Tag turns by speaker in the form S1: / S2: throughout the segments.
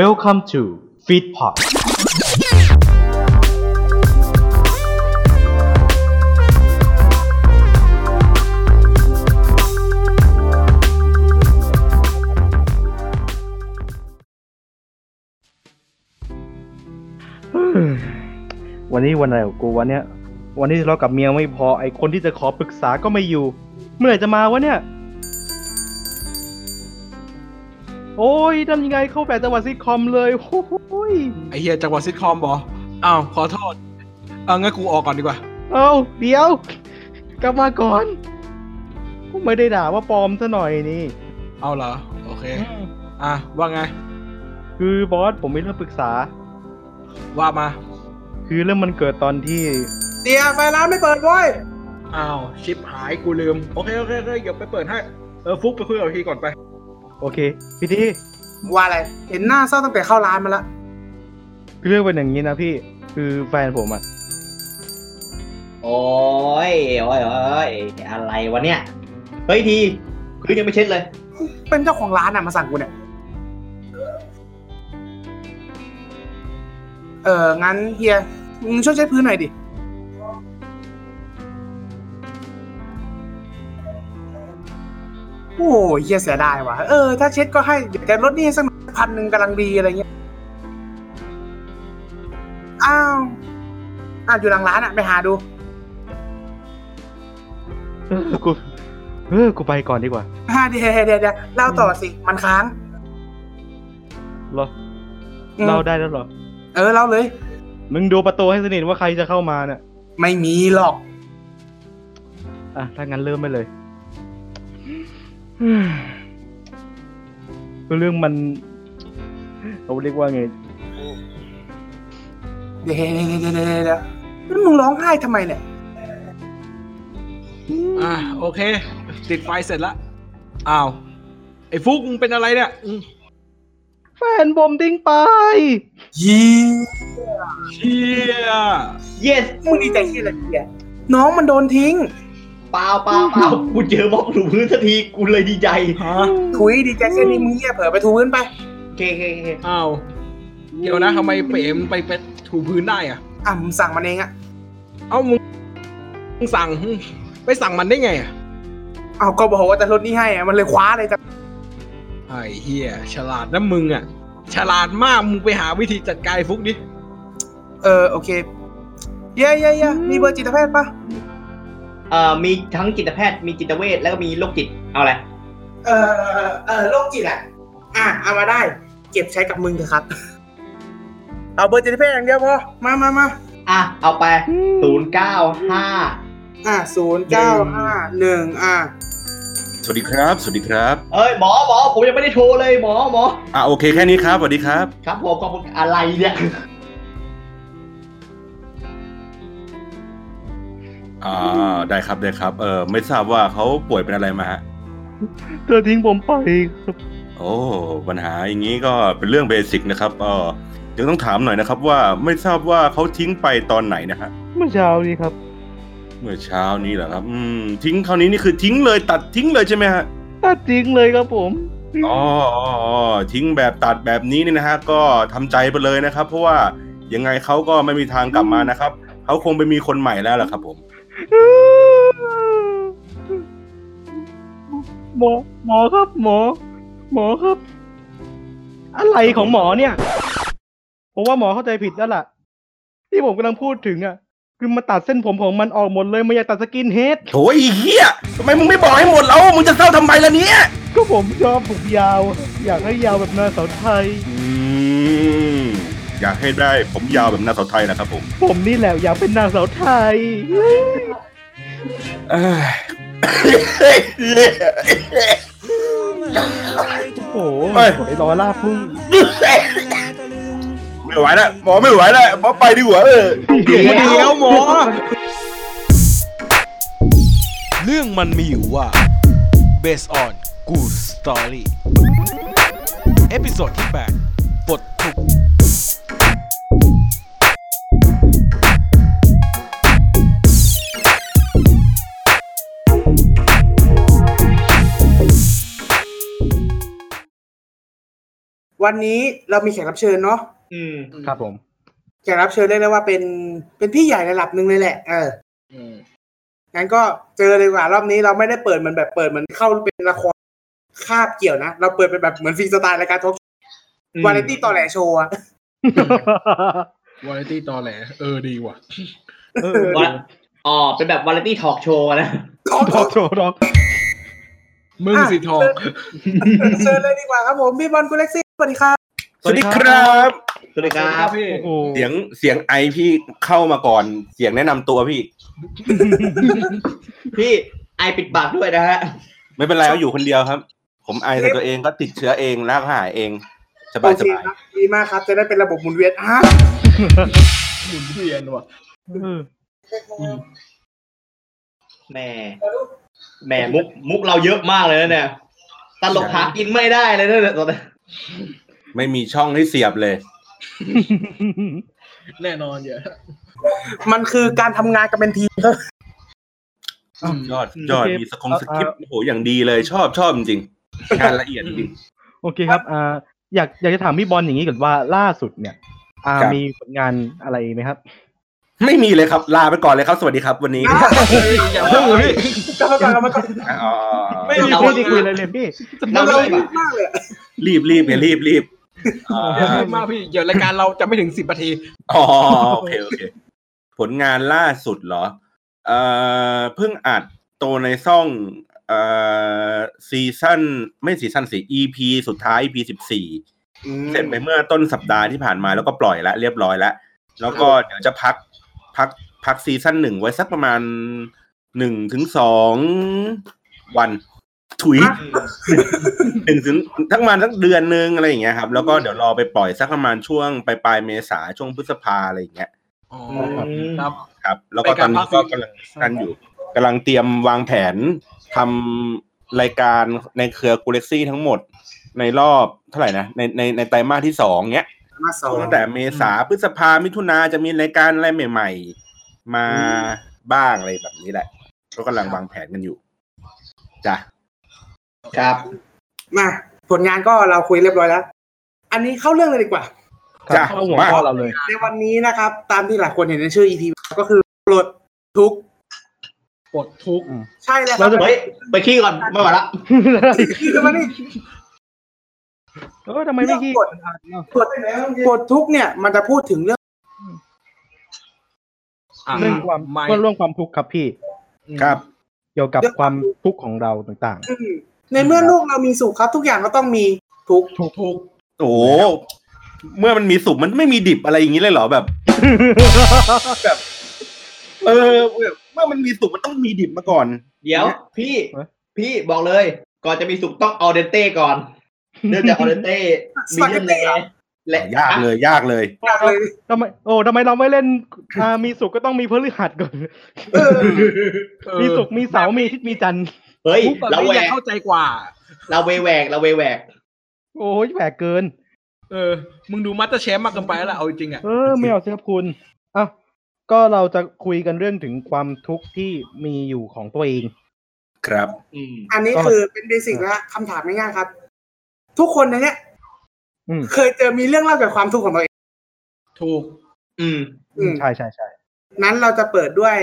S1: Welcome to Feedpot วันนี้วันอะไรของกูวันเนี้ยวันนี้ทะเลาะกับเมียไม่พอไอคนที่จะขอปรึกษาก็ไม่อยู่ เมื่อไหร่จะมาวะเนี่ย โอ้ยทำยังไงเข้าแบบจังหวัดซิทคอมเลยโอ้ย
S2: ไอเฮียจังหวัดซิทคอมบออ้าวขอโทษเอางั้นกูออกก่อนดีกว่า
S1: เอาเดี๋ยว กลับมาก่อนกูไม่ได้ด่าว่าปลอมซะหน่อยนี่
S2: เอาเหรอ โอเค อะ ว่าไง
S1: คือบอสผมมีเรื่องปรึกษา
S2: ว่ามา
S1: คือเรื่องมันเกิดตอนที่
S3: เดียไฟร้านไม่เปิดเว้ย
S2: อ้าว ชิปหายกูลืม โอเค โอเคโอเคเดี๋ยวไปเปิดให้ เออฟุกไปคุยกับพี่ก่อนไป
S1: โอเค พี่ที
S3: ว่าอะไร เห็นหน้าเศร้าตั้งแต่เข้าร้านมาละ
S1: คือเรื่องเป็นอย่างนี้นะพี่ คือแฟนผมอะ
S4: โอ้ยโอ้ยโอ้ยอะไรวะเนี่ย เฮ้ยทีพื้นยังไม่เช็ดเลย
S3: เป็นเจ้าของร้านอะมาสั่งกูเนี่ย เอองั้นเฮียมึงช่วยเช็ดพื้นหน่อยดิ โอ้ยเฮียเสียดายว่ะ เออ ถ้าเช็ดก็ให้เดี๋ยวจะลดหนี่ให้สักพันหนึ่งกำลังดีอะไรเงี้ย อ้าวอะอยู่หลังร้านอะไปหาดู
S1: เออกูเออกูไปก่อนดีกว่า
S3: อ่าเดี๋ยวเดี๋ยวเดี๋ยวเล่าต่อสิ มันค้าง
S1: เหรอ
S3: อืม
S1: เราได้แล้วเหรอ
S3: เออเล่าเลย
S1: มึงดูประตูให้สนิทว่าใครจะเข้ามาเนี่ย
S3: ไม่มีหรอก
S1: อะถ้างั้นเริ่มไปเลยคือ เรื่องมันเราเรียกว่าไง
S3: เดี๋ยวเดี๋ยวเดี๋ยวเดี๋ยวแล้วมึงร้องไห้ทำไมเนี่ย
S2: อะโอเค ติดไฟเสร็จละอ้าวไอ้ฟุกมึงเป็นอะไรเนี่ย
S1: แฟนผมทิ้งไปเยี่
S3: ย
S2: เชี่ย
S4: yes
S3: มึงดีใจที่อะไรเนี่ยน้องมันโดนทิ้ง
S4: เปล่าเปล่าเปล่ากูเจอม็อกถูพื้นสักทีกูเลยดีใจ
S2: ฮะ
S3: ถุยดีใจแค่นี้มึงเหี้ยเผลอไปทูพื้นไป
S4: โอเคโอเคโอเค
S2: อ้าวเดี๋ยวนะทำไมเป๋มไปไปถูพื้นได้อะ
S3: อะมึงสั่งมันเองอะ
S2: เอ้ามึงมึงสั่งไปสั่งมันได้ไงอะ
S3: เอาก็บอกว่าจะลดหนี่ให้อะมันเลยคว้าเลยจ้ะ
S2: ไอ้เฮียฉลาดนะมึงอะ ฉลาดมากมึงไปหาวิธีจัดการไอ้ฟุกดิ
S3: เออโอเคเย้เย้เย้มีเบอร์จิตแพทย์ปะ
S4: เอ่อมีทั้งจิตแพทย์มีจิตเวชแล้วก็มีโรคจิตเอาอะไร
S3: เออเออโรคจิตอะอะเอามาได้ เก็บใช้กับมึงเถอะครับ เอาเบอร์จิตแพทย์อย่างเดียวพอมามามา
S4: อะเอาไปศูนย์เก้าห้า
S3: อะศูนย์เก้าห้าหนึ่งอะ
S5: สวัสดีครับ สวัสดีครับ
S4: เอ้ยหมอหมอผมยังไม่ได้โทรเลยหมอหมอ
S5: อ่าโอเคแค่นี้ครับสวัสดีครับ
S4: ครับผมขอบคุณอะไรเนี่ย
S5: อ่าได้ครับได้ครับ เออไม่ทราบว่าเขาป่วยเป็นอะไรมาฮะ
S1: เธอทิ้งผมไปครับ
S5: โอ้ปัญหาอย่างนี้ก็เป็นเรื่องเบสิกนะครับเออยังต้องถามหน่อยนะครับ ว่าไม่ทราบว่าเขาทิ้งไปตอนไหนนะฮะ
S1: เมื่อเช้านี้ครับ
S5: เมื่อเช้านี้เหรอครับ อืม ทิ้งคราวนี้นี่คือทิ้งเลยตัดทิ้งเลยใช่ไหมฮะ
S1: ตัดทิ้งเลยครับผม
S5: อ๋ออ๋ออ๋อทิ้งแบบตัดแบบนี้นี่นะฮะ ก็ทำใจไปเลยนะครับ เพราะว่ายังไงเขาก็ไม่มีทางกลับมานะครับเขาคงไปมีคนใหม่แล้วล่ะครับผม
S1: หมอหมอครับ หมอ หมอครับ อะไรของหมอเนี่ย ผมว่าหมอเข้าใจผิดแล้วล่ะ ที่ผมกำลังพูดถึงอะ คือมาตัดเส้นผมของมันออกหมดเลยไม่อยากตัดสกินเฮด
S5: โถยไอ้เฮียทำไมมึงไม่บอกให้หมดแล้ว มึงจะเศร้าทำไมล่ะเนี่ย
S1: ก็ผมชอบผมยาว อยากให้ยาวแบบนางสาวไทย
S5: อืม อยากให้ได้ผมยาวแบบหน้าเสาไทยนะครับผม
S1: ผมนี่แหละอยากเป็นนางสาวไทย
S5: เอ้ย
S1: โอ้โห
S5: เฮ้ย
S1: ไอ้ลอล่าพุ่ง
S5: ไม่ไหวแล้วหมอไม่ไหวแล้วหมอไปดีกว่าเออ
S2: เดี๋ยวเดี๋ยวหมอ เรื่องมันมีอยู่ว่า based on good story episode ที่ 8 ปลดทุกข์
S3: วันนี้เรามีแขกรับเชิญเนาะ
S4: อืม
S1: ครับผม
S3: แขกรับเชิญเรียกได้ว่าเป็นเป็นพี่ใหญ่ระดับหนึ่งเลยแหละ เออ
S6: อืม
S3: งั้นก็เจอเลยดีกว่ารอบนี้เราไม่ได้เปิดเหมือนแบบเปิดเหมือนเข้าเป็นละครคาบเกี่ยวนะ เราเปิดเป็นแบบเหมือนฟรีสไตล์รายการทอล์ก
S4: อืม
S3: วาไรตี้ต่อแหลโชว์อะ
S6: วาไรตี้ตอแหล เออดีว่ะ
S1: เออ
S4: ว่าอ๋อเป็นแบบวาไรตี้ทอล์กโชว์นะ
S3: ทอล์ก
S1: ทอกโชว์ทอก
S6: มึงสิทอง
S3: เชิญเลยดีกว่าครับผมพี่บอลกุเล็กซี่ สวัสดีครับ
S5: สวัสดีครับ
S4: สวัสดีครับ
S6: พี่
S1: โอ้โห
S5: เสียงเสียงไอพี่เข้ามาก่อน เสียงแนะนำตัวพี่
S4: พี่ไอปิดปากด้วยนะฮะ
S5: ไม่เป็นไรเขาอยู่คนเดียวครับ ผมไอแต่ตัวเองก็ติดเชื้อเองแล้วก็หายเองสบาย
S3: โอ
S5: ส
S3: เค
S5: บาย
S3: ครับดีมากครับ จะได้เป็นระบบหมุนเวียนอะ
S6: หมุนเวียนว่ะ
S1: เออ
S4: แหม่แหม่มุกมุกเราเยอะมากเลยนะเนี่ยตลกหากินไม่ได้เลยนะตอนนี้
S5: ไม่มีช่องให้เสียบเลย
S6: แน่นอนเยอะ
S3: มันคือการทำงานกันเป็นทีมครับ
S6: อืม
S5: ยอดยอดมีสคงสคริปต์โอ้โหอย่างดีเลยชอบชอบจริงๆงานละเอียดจริง
S1: โอเคครับอ่าอยากอยากจะถามพี่บอลอย่างนี้ก่อนว่าล่าสุดเนี่ย อ่า
S5: ครับ
S1: มีผลงานอะไรไหมครับ
S5: ไม่มีเลยครับ ลาไปก่อนเลยครับ สวัสดีครับวันนี้
S6: อย่าเพิ่งเลยพี่
S3: กลับมาก่อนกลับมาก่อน
S5: อ๋อ
S1: ไม่มีไม่ได้คุยอะไรเลยพี่
S4: เรา
S3: เรา
S4: ดีก
S3: รี
S4: ว่า
S3: บมากเลยอะ
S5: รีบรีบไงรีบรีบอ๋อ
S6: อย่ารีบมากพี่เดี๋ยวรายการเราจะไม่ถึงสิบนาที
S5: อ๋อโอเคโอเคผลงานล่าสุดเหรอเอ่อเพิ่งอัดตัวในซ่องเอ่อซีซั่นไม่ซีซั่นสี่ EP สุดท้าย EP สิบสี่
S3: อืม
S5: เสร็จไปเมื่อต้นสัปดาห์ที่ผ่านมาแล้วก็ปล่อยแล้วเรียบร้อยแล้วแล้วก็เดี๋ยวจะพัก พักพักซีซั่นหนึ่งไว้สักประมาณหนึ่งถึงสองวัน ถุยหนึ่งถึงทั้งประมาณสักเดือนนึงอะไรอย่างเงี้ยครับ แล้วก็เดี๋ยวรอไปปล่อยสักประมาณช่วงปลายปลายๆเมษาช่วงพฤษภาอะไรอย่างเงี้ย
S6: อ๋อครับ
S5: ครับ แล้วก็ตอนนี้ก็กำลังกันอยู่กำลังเตรียมวางแผนทำรายการในเครือกูเล็กซี่ทั้งหมดในรอบเท่าไหร่นะในในในไตรมาสที่สองเนี้ย
S3: มาสอง
S5: ตั้งแต่เมษาพฤษภามิถุนาจะมีรายการอะไรใหม่ๆ มาบ้างอะไรแบบนี้แหละก็กำลังวางแผนกันอยู่จ้ะ
S4: ครับ
S3: มาผลงานก็เราคุยเรียบร้อยแล้ว อันนี้เข้าเรื่องเลยดีกว่า
S1: ครับเข้าหัวข้อเราเลย
S3: ในวันนี้นะครับ ตามที่หลายคนเห็นในชื่อ EP ก็คือปลดทุกข์
S6: ปลดทุกข์
S3: ใช่แล้วค
S1: เรา
S3: รับ
S1: จะ
S4: เฮ้ยไปขี้ก่อนไม่ไหวละ
S3: นี่คือมันนี่
S1: เออทำไมไม่ขี้
S3: ปลดปลดปลดทุกข์เนี่ย มันจะพูดถึงเรื่อง
S6: อะ
S1: เรื่องความ
S6: ไม่
S1: เรื่องความทุกข์ครับพี่
S5: ครับ
S1: เกี่ยวกับความทุกข์ของเราต่าง
S3: อืมในเมื่อลูกเรามีสุขครับ ทุกอย่างก็ต้องมีทุกข์
S6: ทุกทุกข์
S5: โอ้โหเมื่อมันมีสุกมันไม่มีดิบอะไรอย่างนี้เลยเหรอแบบแบบเออแบบเมื่อมันมีสุกมันต้องมีดิบมาก่อน
S4: เดี๋ยว พี่
S1: เอ๊ะ
S4: พี่บอกเลย ก่อนจะมีสุกต้องออเดนเต้ก่อน เนื่องจากออเดนเต้มีเรื่องแหล่แหละ
S5: ยากเลยยากเลย
S3: มากเลย
S1: ๆทำไมโอ้ทำไมเราไม่เล่นอ่ามีสุขก็ต้องมีพฤหัสก่อน
S3: เออ
S6: เออ
S1: มีสุขมีเสาร์มีอาทิตย์มีจันทร์
S4: เฮ้ย
S6: ทุกข์แบบ
S4: เรา
S6: นี้
S4: แหว
S6: ยัง
S4: ก
S6: เข้าใจกว่า
S4: เราเวแหวกเราเวแหวก
S1: โอ้ยแหวกเกิน
S6: เออ มึงดู MasterChef มากเกินไปแล้วล่ะเอาจริงๆอะ
S1: เออไม่เอาสิครับคุณอะก็เราจะคุยกันเรื่องถึงความทุกข์ที่มีอยู่ของตัวเอง
S5: ครับ
S4: อืม
S3: อันนี้คือเป็นเบสิกแล้วคำถามง่ายๆครับ ทุกคนในเนี้ย
S1: อืม
S3: เคยเจอมีเรื่องเล่าเกี่ยวกับความทุกข์ของตัวเอง
S6: ถูก
S4: อืม
S3: อืม
S1: ใช่ใช่ใช่
S3: นั้นเราจะเปิดด้วย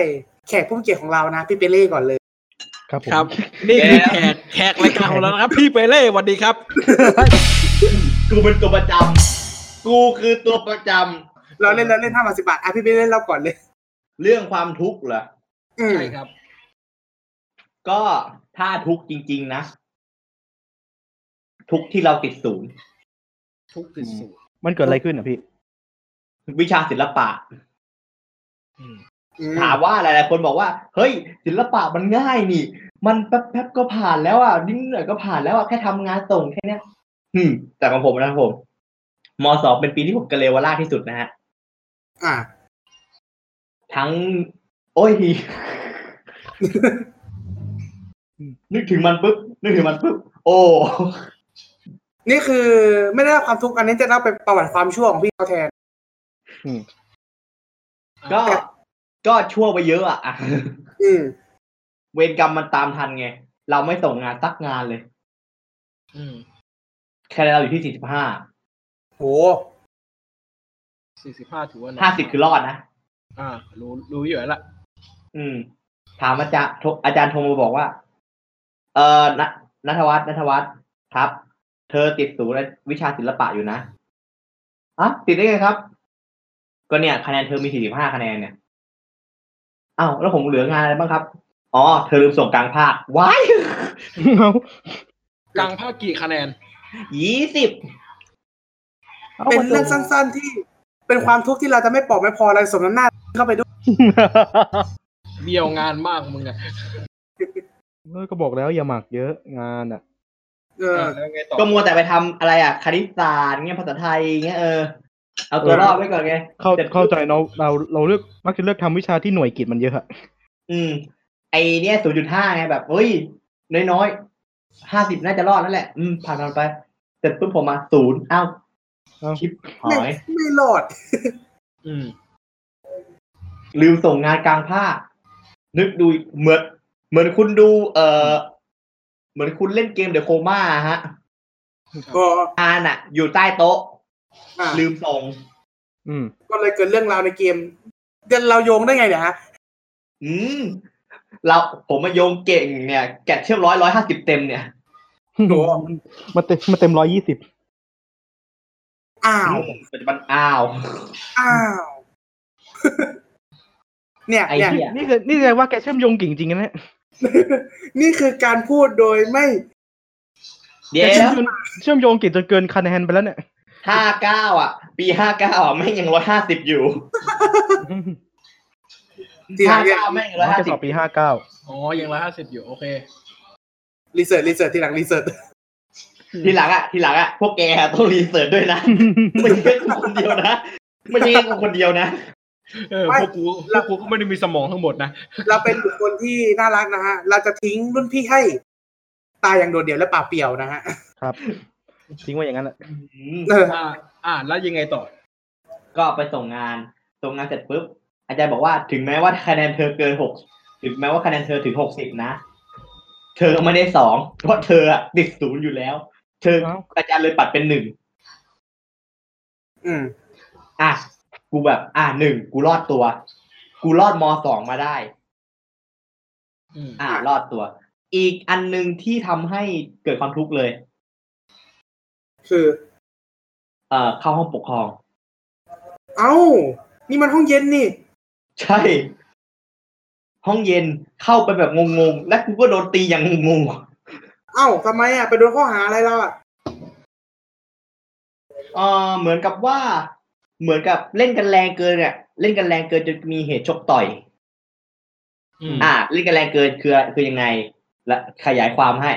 S3: แขกผู้มีเกียรติของเรานะพี่เปเล่ก่อนเลย
S1: ครับผม
S6: ครับ นี่คือแขกแขกรายการของเรานะครับ พี่เปเล่สวัสดีครับ
S4: กูเป็นตัวประจำกูคือตัวประจำ
S3: เราเล่นเราเล่นห้าบาทสิบาทอะพี่เปเล่เล่าก่อนเลย
S4: เรื่องความทุกข์เหรอ
S3: อืม
S6: ใช่ครับ
S4: ก็ถ้าทุกข์จริง ๆ นะ ทุกข์ที่เราติดศูนย์
S6: ทุกข์ติดสูง
S1: มันเกิดอะไรขึ้นอะพี่
S4: วิชาศิลปะ
S6: อืม
S3: อืม
S4: ถามว่าหลายๆคนบอกว่า เฮ้ย ศิลปะมันง่ายนี่ มันแป๊บๆก็ผ่านแล้วอะนิดหน่อยก็ผ่านแล้วอะแค่ทำงานส่งแค่เนี้ยอืม แต่ของผมนะครับผมมสองเป็นปีที่ผมกระเลวราดที่สุดนะฮะ
S3: อ่า
S4: ทั้ง โอ้ยนึกถึงมันปุ๊บนึกถึงมันปุ๊บ โอ้
S3: นี่คือไม่ได้รับความทุกข์อันนี้จะเล่าเป็นประวัติความชั่วของพี่เขาแทน
S4: ก็ก็ชั่วไปเยอะอะ
S3: อืม
S4: เวรกรรมมันตามทันไง เราไม่ส่งงานสักงานเลย
S6: อืม
S4: แค่เราอยู่ที่สี่สิบห้า
S3: โห
S6: สี่สิบห้าถือว่าน้อย
S4: ห้าสิบคือรอดนะ
S6: อ่า รู้รู้อยู่แล้วล่ะ
S4: อืม ถามอาจารย์โทรอาจารย์โทรมาบอกว่า เอ่อณนัทวัฒน์นัทวัฒน์ครับ เธอติดศูนย์วิชาศิลปะอยู่นะอะติดได้ไงครับ ก็เนี่ยคะแนนเธอมีสี่สิบห้าคะแนนเนี่ยอ้าวแล้วผมเหลืองานอะไรบ้างครับ อ๋อ เธอลืมส่งกลางภาคว้าย
S1: เอา
S6: กลางภาคกี่คะแนน
S4: ยี่สิบ
S1: อา
S3: เป็น
S1: มา
S3: เรื่องสั้น ๆที่เป็นความทุกข์ที่เราจะไม่ปอกไม่พออะไรสมน้ำหน้าเข้าไปด้วย
S6: เบี้ยวงานมากมึงอะ
S1: เออก็บอกแล้วอย่าหมักเยอะงานอะ
S4: ก็มัวแต่ไปทำอะไรอะคณิตศาสตร์เงี้ยภาษาไทยเงี้ยเออเอาตัวรอดไว้ก่อนไง
S1: เข้า
S4: สร็จ
S1: เข้าใจเราเราเราเลือกมักจะเลือกทำวิชาที่หน่วยกิจมันเยอะอะ
S4: อืม ไอเนี้ยศูนย์จุดห้าไงแบบเฮ้ยน้อยๆห้าสิบน่าจะรอดนั่นแหละ อืมผ่านมันไปเสร็จปุ๊บผมมาศูนย์อ้าว
S1: เอ้า
S4: ชิปห
S3: ไม่า
S4: ย
S3: ไม่รอด
S6: อืม
S4: ลืมส่งงานกลางภาคนึกดูเหมือนเหมือนคุณดู เอ่อ เหมือนคุณเล่นเกมเดอะโคม่าฮะ
S3: ก็
S4: งานอะ อยู่ใต้โต๊ะ
S3: อะ
S4: ลืมส่ง
S1: อืม
S3: ก็เลยเกิดเรื่องราวในเกมเดี๋ยวเราโยงได้ไงเนี่ยฮะ
S4: อืม เราผมมาโยงเก่งเนี่ย แกะเชื่อมร้อยร้อยห้าสิบเต็มเนี่ย
S3: โห
S1: มาเต็มมาเต็มร้อยยี่สิบ
S3: อ้าว
S4: ปัจจุบันอ้าว
S3: อ้าว เนี่ย
S4: ไอ้
S3: เนี่ย
S4: เหี้ย
S1: นี่คือนี่แสดงว่าแกเชื่อมโยงเก่งจริงๆนะเนี่ย
S3: นี่คือการพูดโดยไม่
S4: เดี๋ย
S1: แก
S4: ว
S1: เชื่อมโยงเชื่อมโยงเก่งจนเกินคะแนนไปแล้วเนี่ย
S4: ห้าเก้าอะ ปีห้าเก้าอะแม่งยังร้อยห้าสิบอยู่
S3: ทีหลั
S4: ห้าง
S3: เนี่ย
S4: เก้าแม่งร้อย
S1: แก
S4: ห้า
S1: ส
S4: สิ
S1: อ
S4: บบ
S1: ปีห้าเก้า
S6: อ๋อยังร้อยห้าสิบอยู่ โอเค
S3: รีเสิร์ชรีเสิร์ชทีหลังรีเสิร์ช
S4: ทีหลังอะทีหลังอะพวกแกต้องรีเสิร์ชด้วยนะไม่ใช่กูคนเดียวนะไม่ใช่กูคนเดียวนะ
S6: เออ พวกกูพวกกูก็ไม่ได้มีสมองทั้งหมดนะ
S3: เราเป็นบุคคลที่น่ารักนะฮะ เราจะทิ้งรุ่นพี่ให้ ตายอย่างโดดเดี่ยวและเปล่าเปลี่ยวนะฮะ
S1: ครับ ทิ้งไว้อย่างนั้นแหละ
S3: เออ
S6: อ่า อ่า แล้วยังไงต่อ
S4: ก็ไปส่งงาน ส่งงานเสร็จปุ๊บ อาจารย์บอกว่าถึงแม้ว่าคะแนนเธอเกินหก ถึงแม้ว่าคะแนนเธอถึงหกสิบนะ เธอไม่ได้สอง เพราะเธออะติดศูนย์อยู่แล้ว เธอ
S1: เอ้า
S4: อาจารย์เลยปัดเป็นหนึ่ง
S3: อืม
S4: อะ กูแบบ อะหนึ่งกูรอดตัว กูรอดมสองมาได้
S6: อืม
S4: อ่ารอดตัว อีกอันหนึ่งที่ทำให้เกิดความทุกข์เลย
S3: คือ
S4: เอ่อเข้าห้องปกครอง
S3: เอ้า นี่มันห้องเย็นนี่
S4: ใช่ ห้องเย็นเข้าไปแบบงงๆ และกูก็โดนตีอย่างงง
S3: เอ้าทำไมอะ ไปโดนข้อหาอะไรแล้วอะ
S4: ๆเอ่อเหมือนกับว่า เหมือนกับเล่นกันแรงเกินเนี่ยเล่นกันแรงเกินจนมีเหตุชกต่อย
S6: อืม
S4: อ่า เล่นกันแรงเกินคือคือยังไง และขยายความให้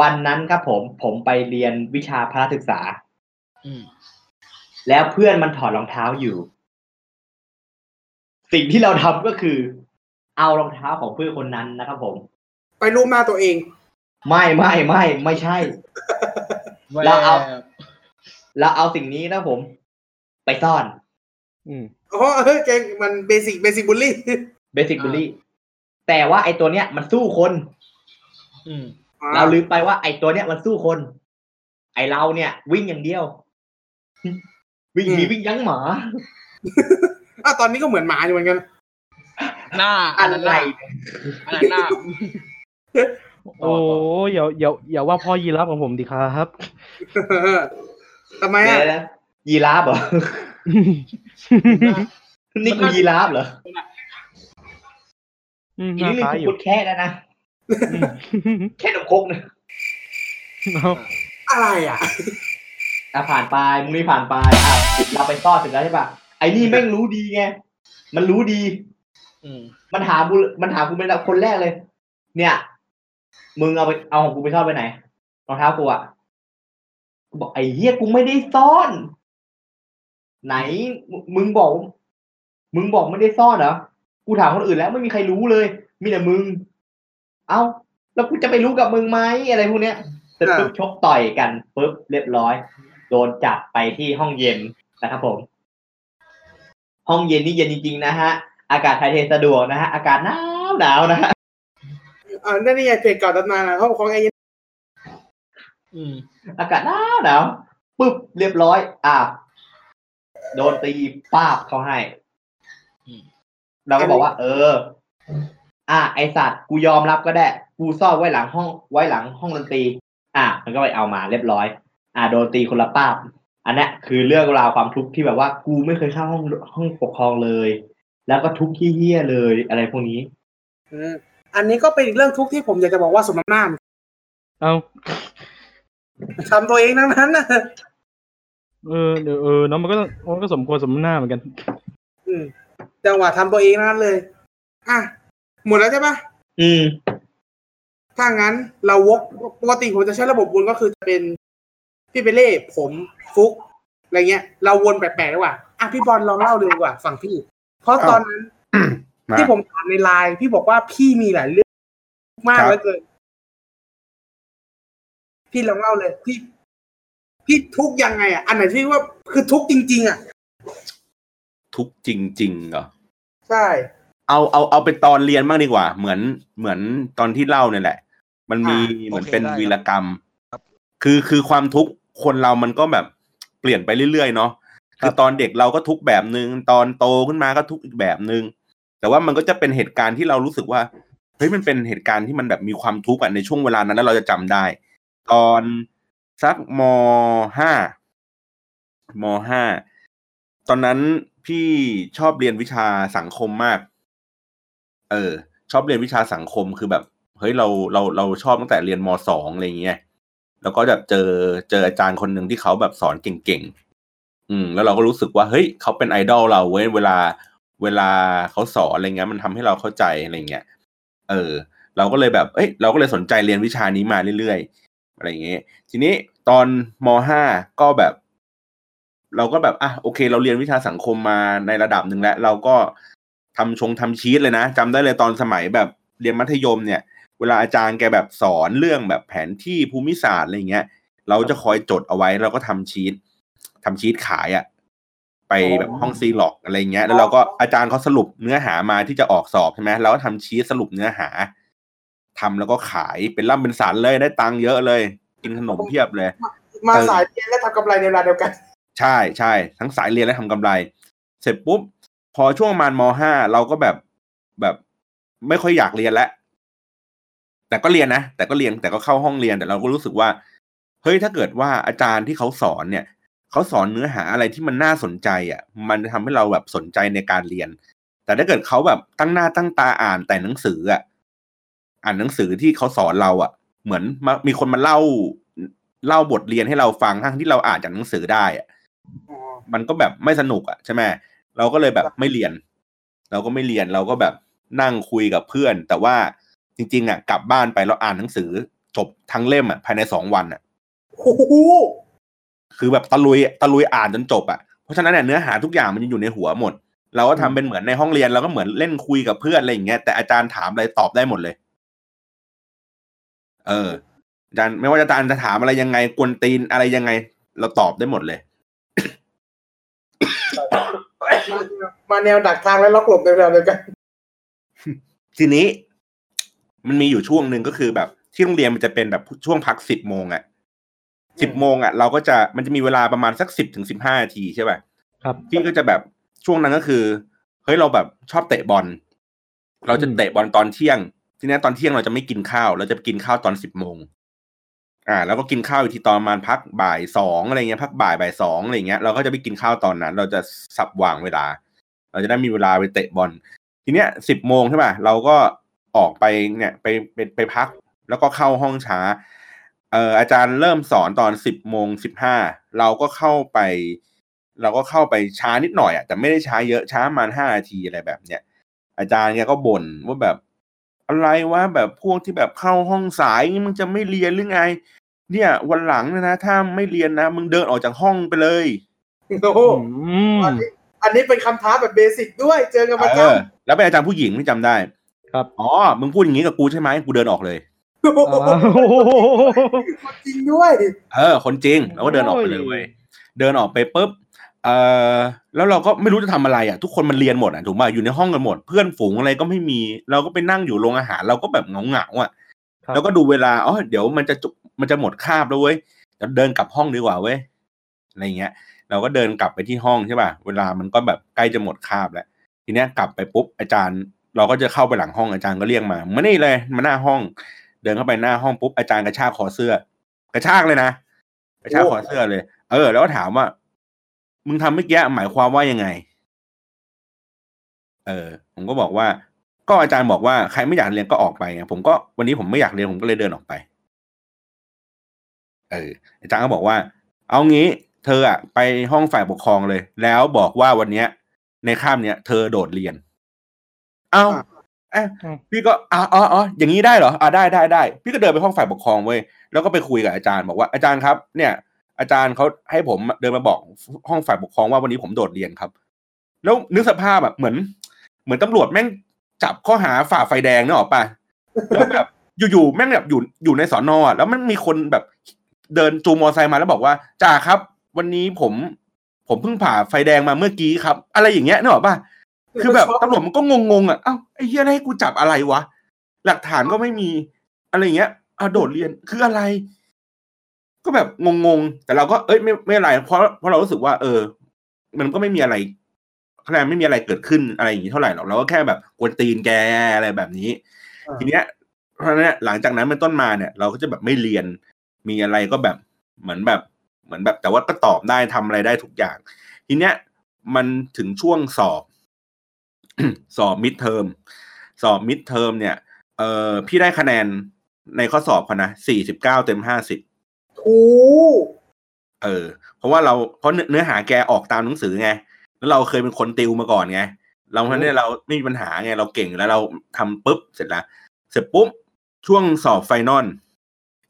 S4: วันนั้นครับผมผมไปเรียนวิชาพระศึกษา
S6: อืม
S4: แล้วเพื่อนมันถอดรองเท้าอยู่ สิ่งที่เราทำก็คือ เอารองเท้าของเพื่อนคนนั้นนะครับผม
S3: ไปรูปหน้าตัวเอง
S4: ไม่ไม่ไม่ไม่ใช่แล้วเอาแล้วเอาสิ่งนี้นะผม ไปซ่อน
S1: อืม
S3: อ๋อเฮ้ยแกมันเบสิกเบสิกบูลลี่
S4: เบสิ c บุลี่แต่ว่าไอตัวเนี้ยมันสู้คน
S6: อืม
S4: เราลืมไปว่าไอตัวเนี้ยมันสู้คน ไอเราเนี่ย วิ่งอย่างเดียว วิ่งหนีวิ่งยั้งหมา
S3: อะตอนนี้ก็เหมือนหมาอยู่เหมือนกัน
S6: หน้า
S4: อะ
S6: นนั้นห
S4: ไร
S6: น้าอันนั้นหน้า
S1: โอ้ยอย่าอย่าอย่าว่าพ่อยีรับของผมดิครับ
S3: ทำไม
S4: แม่
S3: อะ
S4: นะ ยีราฟเหรอ นี่กูยีราฟเหรอ
S1: อืม
S4: อี
S1: หน้า
S4: นี่
S1: คล้าย
S4: กู
S1: อยู่
S4: พุดแค่แล้วนะ
S1: อืม
S4: แค่นมครกนะ
S1: เอา
S3: อะไรอะ
S4: อะผ่านไปมึงนี่ผ่านไปอะเราไปซ่อนเสร็จแล้วใช่ป่ะไอ้นี่แม่งรู้ดีไง มันรู้ดี
S6: อืม
S4: มันถามกูมันถามกูเป็นคนแรกเลย เนี่ย มึงเอาไปเอาของกูไปซ่อนไปไหนรองเท้ากูอะกูบอกไอ้เหี้ยกูไม่ได้ซ่อน ไหนมึมึงบอก มึงบอกไม่ได้ซ่อนเหรอกูถามคนอื่นแล้วไม่มีใครรู้เลย มีแต่มึง เอ้า แล้วกูจะไปรู้กับมึงไหมอะไรพวกเนี้ยเสร็จปุ๊บชกต่อยกันปุ๊บเรียบร้อย โดนจับไปที่ห้องเย็นนะครับผม ห้องเย็นนี่เย็นจริงๆนะฮะ อากาศถ่ายเทสะดวกนะฮะ อากาศหนาวหนาวนะฮะ
S3: อ่านั่นนี่ไงเพจเก่าตำนานอะห้องของไอ้
S6: อืม
S4: อากาศหนาวหนาวปปุ๊บเรียบร้อย อะ โดนตีป้าบเขาให้เราก็บอกว่า เออ อะไอสัตว์กูยอมรับก็ได้ กูซ่อนไว้หลังห้อง ไว้หลังห้องดนตรี อะมันก็ไปเอามาเรียบร้อย อะโดนตีคนละป้าบอันเนี้ยคือเรื่องราวความทุกข์ที่แบบว่า กูไม่เคยเข้าห้องห้องปกครองเลย แล้วก็ทุกข์เฮี้ยๆเลยอะไรพวกนี้
S3: อืมอันนี้ก็เป็นอีกเรื่องทุกข์ที่ผมอยากจะบอกว่าสมน้ำหน้า
S1: เอา
S3: ทำตัวเองทั้งนั้นนะ
S1: เออเดี๋ยวเออเนาะมันก็มันก็สมควรสมหน้าเหมือนกัน
S3: อืมจังหวะทำตัวเองทั้งนั้นเลย อะ หมดแล้วใช่ปะ
S4: อืม
S3: ถ้างั้นเราวกปกติผมจะใช้ระบบวนก็คือจะเป็นพี่เปเล่ผมฟุกอะไรเงี้ย เราวนแปลกๆดีกว่าอะพี่บอลลองเล่าเลยดีกว่าฝั่งพี่ เพราะตอนนั้น
S5: มา
S3: ที่ผมถามในไลน์พี่บอกว่าพี่มีหลายเรื่องมาก
S5: ครับ
S3: เหลือเกินพี่ลองเล่าเลยพี่ พี่ทุกข์ยังไงอะอันไหนที่ว่าคือทุกข์จริง ๆ อะ
S5: ทุกข์จริงๆเหรอ
S3: ใช่
S5: เอาเอาเอาเป็นตอนเรียนบ้างดีกว่า เหมือนเหมือนตอนที่เล่าเนี่ยแหละ มันมี
S3: อ่า
S5: เหมือน
S2: โอเค
S5: เป็น
S2: ได้ครับ
S5: วีรกรรมคือคือความทุกข์คนเรามันก็แบบเปลี่ยนไปเรื่อยๆเนาะคือตอนเด็กเราก็ทุกข์แบบนึงตอนโตขึ้นมาก็ทุกข์อีกแบบนึงแต่ว่ามันก็จะเป็นเหตุการณ์ที่เรารู้สึกว่าเฮ้ยมันเป็นเหตุการณ์ที่มันแบบมีความทุกข์อะในช่วงเวลานั้นแล้วเราจะจำได้ ตอน สักมห้ามห้าตอนนั้นพี่ชอบเรียนวิชาสังคมมาก เออ ชอบเรียนวิชาสังคมคือแบบ เฮ้ยเราเราเราชอบตั้งแต่เรียนมสองอะไรอย่างเงี้ยแล้วก็แบบเจอเจออาจารย์คนหนึ่งที่เขาแบบสอนเก่งๆ อืม แล้วเราก็รู้สึกว่าเฮ้ยเขาเป็นไอดอลเราเว้ยเวลาเวลาเขาสอนอะไรเงี้ย มันทำให้เราเข้าใจอะไรเงี้ย เออ เราก็เลยแบบ เอ้ยเราก็เลยสนใจเรียนวิชานี้มาเรื่อยๆ อะไรอย่างเงี้ยทีนี้ตอนมห้าก็แบบ เราก็แบบอะโอเค เราเรียนวิชาสังคมมาในระดับหนึ่งแล้ว เราก็ทำชงทำชีตเลยนะจำได้เลยตอนสมัยแบบเรียนมัธยมเนี่ย เวลาอาจารย์แกแบบสอนเรื่องแบบแผนที่ภูมิศาสตร์อะไรเงี้ย เราจะคอยจดเอาไว้เราก็ทำชีตทำชีตขายอะไปแบบห้องซีล็อกอะไรเงี้ย แล้วเราก็อาจารย์เขาสรุปเนื้อหามาที่จะออกสอบใช่ไหมเราก็ทำชีตสรุปเนื้อหา ทำแล้วก็ขายเป็นร่ำเป็นสันเลยได้ตังค์เยอะเลย กินขนมเพียบเลย
S3: มา
S5: เออ
S3: สายเรียนและทำกำไรในเวลาเดียวกัน
S5: ใช่ใช่ทั้งสายเรียนและทำกำไร เสร็จปุ๊บ พอช่วงประมาณมห้าเราก็แบบแบบไม่ค่อยอยากเรียนแล้วแต่ก็เรียนนะแต่ก็เรียนแต่ก็เข้าห้องเรียนแต่เราก็รู้สึกว่าเฮ้ยถ้าเกิดว่าอาจารย์ที่เขาสอนเนี่ยเขาสอนเนื้อหาอะไรที่มันน่าสนใจอะ มันจะทำให้เราแบบสนใจในการเรียน แต่ถ้าเกิดเขาแบบตั้งหน้าตั้งตาอ่านแต่หนังสืออะ อ่านหนังสือที่เขาสอนเราอะ เหมือนมามีคนมาเล่าเล่าบทเรียนให้เราฟังทั้งที่เราอ่านจากหนังสือได้อะมันก็แบบไม่สนุกอะใช่ไหมเราก็เลยแบบไม่เรียน เราก็ไม่เรียนเราก็แบบนั่งคุยกับเพื่อน แต่ว่าจริง ๆอะ กลับบ้านไปแล้วอ่านหนังสือ จบทั้งเล่มอะภายในสองวันอะ
S3: โอ้โห
S5: คือแบบตะลุยตะลุยอ่านจนจบอะเพราะฉะนั้นเนี่ยเนื้อหาทุกอย่างมันจะอยู่ในหัวหมด เราก็ทำเป็นเหมือนในห้องเรียนเราก็เหมือนเล่นคุยกับเพื่อนอะไรอย่างเงี้ยแต่อาจารย์ถามอะไรตอบได้หมดเลย เอออาจารย์ไม่ว่าอาจารย์จะถามอะไรยังไงกวนตีนอะไรยังไง เราตอบได้หมดเลย
S3: มาแนวดักทางและล็อกหลบในเวลาเดียวกัน
S5: ทีนี้ มันมีอยู่ช่วงหนึ่งก็คือแบบ ที่โรงเรียนมันจะเป็นแบบช่วงพักสิบโมงอะ่ะสิบโมงอะ่ะเราก็จะมันจะมีเวลาประมาณสักสิบถึงสิบห้านาทีใช่ป่ะ
S1: ครับ
S5: พี่ก็จะแบบช่วงนั้นก็คือเฮ้ยเราแบบชอบเตะบอล เราจะเตะบอลตอนเที่ยง ทีนี้ตอนเที่ยงเราจะไม่กินข้าว เราจะไปกินข้าวตอนสิบโมงอ่า แล้วก็กินข้าวอีกทีตอนประมาณพักบ่ายสองอะไรเงี้ยพักบ่ายบ่ายสองอะไรเงี้ยเราก็จะไปกินข้าวตอนนั้น เราจะสับวางเวลา เราจะได้มีเวลาไปเตะบอลทีเนี้ยสิบโมงใช่ป่ะเราก็ออกไปเนี่ยไปไปไปพัก แล้วก็เข้าห้องช้าเอ่ออาจารย์เริ่มสอนตอนสิบโมงสิบห้าเราก็เข้าไป เราก็เข้าไปช้านิดหน่อยอะแต่ไม่ได้ช้าเยอะช้าประมาณห้านาทีอะไรแบบเนี้ยอาจารย์แกก็บ่นว่าแบบ อะไรวะแบบพวกที่แบบเข้าห้องสายนี่มึงจะไม่เรียนหรือไง เนี่ย วันหลังเนยนะถ้าไม่เรียนนะมึงเดินออกจากห้องไปเลย
S3: โอ้โห
S1: อืม
S3: อันนี้อันนี้เป็นคำท้าแบบเบสิกด้วย เจอกันประ
S5: เอ
S3: จ
S5: อแล้วเป็นอาจารย์ผู้หญิงที่จำได้
S1: ครับ
S5: อ๋อมึงพูดอย่างนี้กับกูใช่ไหมกูเดินออกเลยำ
S3: โอ้โห
S1: อ้าว
S3: จริงด้วย
S5: เออ คนจริงเราก็เดินออกไปเลย
S1: โอ้ย
S5: เว้ยเดินออกไปปุ๊บ เออแล้วเราก็ไม่รู้จะทำอะไรอะทุกคนมันเรียนหมดอะถูกป่ะอยู่ในห้องกันหมด เพื่อนฝูงอะไรก็ไม่มี เราก็ไปนั่งอยู่โรงอาหาร เราก็แบบเหงาเหงาๆอะ
S1: ครับ
S5: แล้วก็ดูเวลาอ๋อเดี๋ยวมันจะจบมันจะหมดคาบแล้วเว้ยเดี๋ยวเดินกลับห้องดีกว่าเว้ยอะไรเงี้ย เราก็เดินกลับไปที่ห้องใช่ป่ะเวลามันก็แบบใกล้จะหมดคาบแล้ว ทีเนี้ยกลับไปปุ๊บอาจารย์ เราก็จะเข้าไปหลังห้องอาจารย์ก็เรียกมามานี่เลยมาหน้าห้อง เดินเข้าไปหน้าห้องปุ๊บอาจารย์กระชากคอเสื้อ กระชากเลยนะกระชากคอเสื้อเลย เออ แล้วก็ถามว่า มึงทำเมื่อกี้หมายความว่ายังไง เออ ผมก็บอกว่า ก็อาจารย์บอกว่าใครไม่อยากเรียนก็ออกไปไงผมก็วันนี้ผมไม่อยากเรียนผมก็เลยเดินออกไป เออ อาจารย์ก็บอกว่า เอางี้ เธออะไปห้องฝ่ายปกครองเลย แล้วบอกว่าวันเนี้ย ในข้ามเนี้ยเธอโดดเรียน เอ้าเอ้ย
S1: อ้าว
S5: พี่ก็อ๋ออ๋ออ๋ออย่างนี้ได้เหรออ่าได้ได้ได้ พี่ก็เดินไปห้องฝ่ายปกครองเว้ย แล้วก็ไปคุยกับอาจารย์บอกว่าอาจารย์ครับ เนี่ย อาจารย์เขาให้ผมเดินมาบอกห้องฝ่ายปกครองว่าวันนี้ผมโดดเรียนครับ แล้วนึกสภาพแบบเหมือน เหมือนตำรวจแม่งจับข้อหาฝ่าไฟแดงนึกออกปะแล้วแบบอยู่ๆแม่งแบบอยู่อยู่ในสอนอะแล้วมันมีคนแบบเดินจูงมอเตอร์ไซค์มาแล้วบอกว่าจ่าครับ วันนี้ผม ผมเพิ่งผ่าไฟแดงมาเมื่อกี้ครับ อะไรอย่างเงี้ยนึกออกปะคือแบบตำรวจมันก็งงๆอะเอ้าไอ้เหี้ยแล้วให้กูจับอะไรวะหลักฐานก็ไม่มีอะไรอย่างเงี้ยอะโดดเรียนคืออะไร ก็แบบงงๆ แต่เราก็เอ้ยไม่ไม่อะไร เพราะเพราะเรารู้สึกว่า เออ มันก็ไม่มีอะไรคะแนนไม่มีอะไรเกิดขึ้นอะไรอย่างนี้เท่าไหร่หรอกเราก็แค่แบบกวนตีนแกอะไรแบบนี้
S3: อ่า
S5: ทีเนี้ยเพราะฉะนั้นเนี่ยหลังจากนั้นเป็นต้นมาเนี่ย เราก็จะแบบไม่เรียนมีอะไรก็แบบเหมือนแบบเหมือนแบบ แต่ว่าก็ตอบได้ทำอะไรได้ทุกอย่าง ทีเนี้ยมันถึงช่วงสอบ สอบมิดเทอมสอบมิดเทอมเนี่ย เออพี่ได้คะแนนในข้อสอบเขานะสี่สิบเก้าเต็มห้าสิบ
S3: โอ้
S5: เออ เพราะว่าเราเพราะเนื้อหาแกออกตามหนังสือไง แล้วเราเคยเป็นคนติวมาก่อนไง เราเพราะฉะนั้นเนยเราไม่มีปัญหาไง เราเก่งแล้วเราทำปุ๊บเสร็จแล้วเสร็จปุ๊บช่วงสอบไฟนอล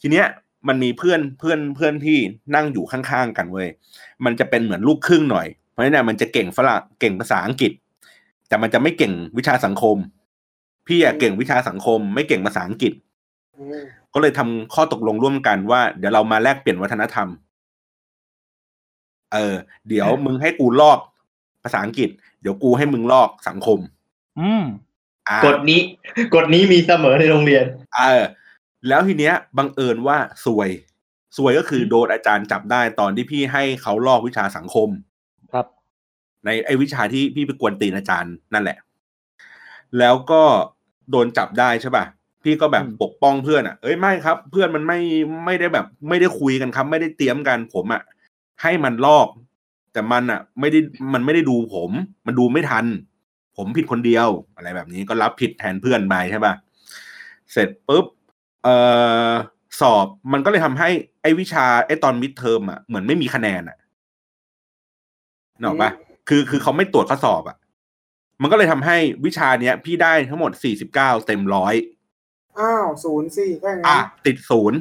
S5: ทีเนี้ยมันมีเพื่อนเพื่อนเพื่อนที่นั่งอยู่ข้างๆกันเว้ยมันจะเป็นเหมือนลูกครึ่งหน่อย เพราะฉะนั้นนี่ยมันจะเก่งฝรั่งเก่งภาษาอังกฤษ แต่มันจะไม่เก่งวิชาสังคม พี่อะเก่งวิชาสังคม ไม่เก่งภาษาอังกฤษ ก็เลยทำข้อตกลงร่วมกันว่า เดี๋ยวเรามาแลกเปลี่ยนวัฒนธรรม เออ เดี๋ยวมึงให้กูลอกภาษาอังกฤษ เดี๋ยวกูให้มึงลอกสังคม
S1: อืม
S5: อ่าก
S4: ฎนี้ กฎนี้มีเสมอในโรงเรียน
S5: เออ แล้วทีเนี้ย บังเอิญว่าซวยซวยก็คือโดนอาจารย์จับได้ตอนที่พี่ให้เขาลอกวิชาสังคม
S1: ครับ
S5: ในไอ้วิชาที่พี่ไปกวนตีนอาจารย์นั่นแหละ แล้วก็โดนจับได้ใช่ป่ะ พี่ก็แบบ
S1: อืม
S5: ปกป้องเพื่อนอะ เอ้ยไม่ครับ เพื่อนมันไม่ไม่ได้แบบ ไม่ได้คุยกันครับ ไม่ได้เตรียมกันผมอะให้มันลอก แต่มันอะ ไม่ได้มันไม่ได้ดูผม มันดูไม่ทัน ผมผิดคนเดียวอะไรแบบนี้ก็รับผิดแทนเพื่อนไปใช่ป่ะเสร็จปุ๊บเอ่อสอบมันก็เลยทำให้ไอ้วิชาไอ้ตอนมิดเทอมอะเหมือนไม่มีคะแนนอะนึกออกปะคือคือเขาไม่ตรวจข้อสอบอะ มันก็เลยทำให้วิชาเนี้ย พี่ได้ทั้งหมดสี่สิบเก้าเต็มร้อย
S3: อ้าวศูนย์สี่ถ้าอย่าง
S5: อะ
S3: นั้น
S5: ติดศูนย์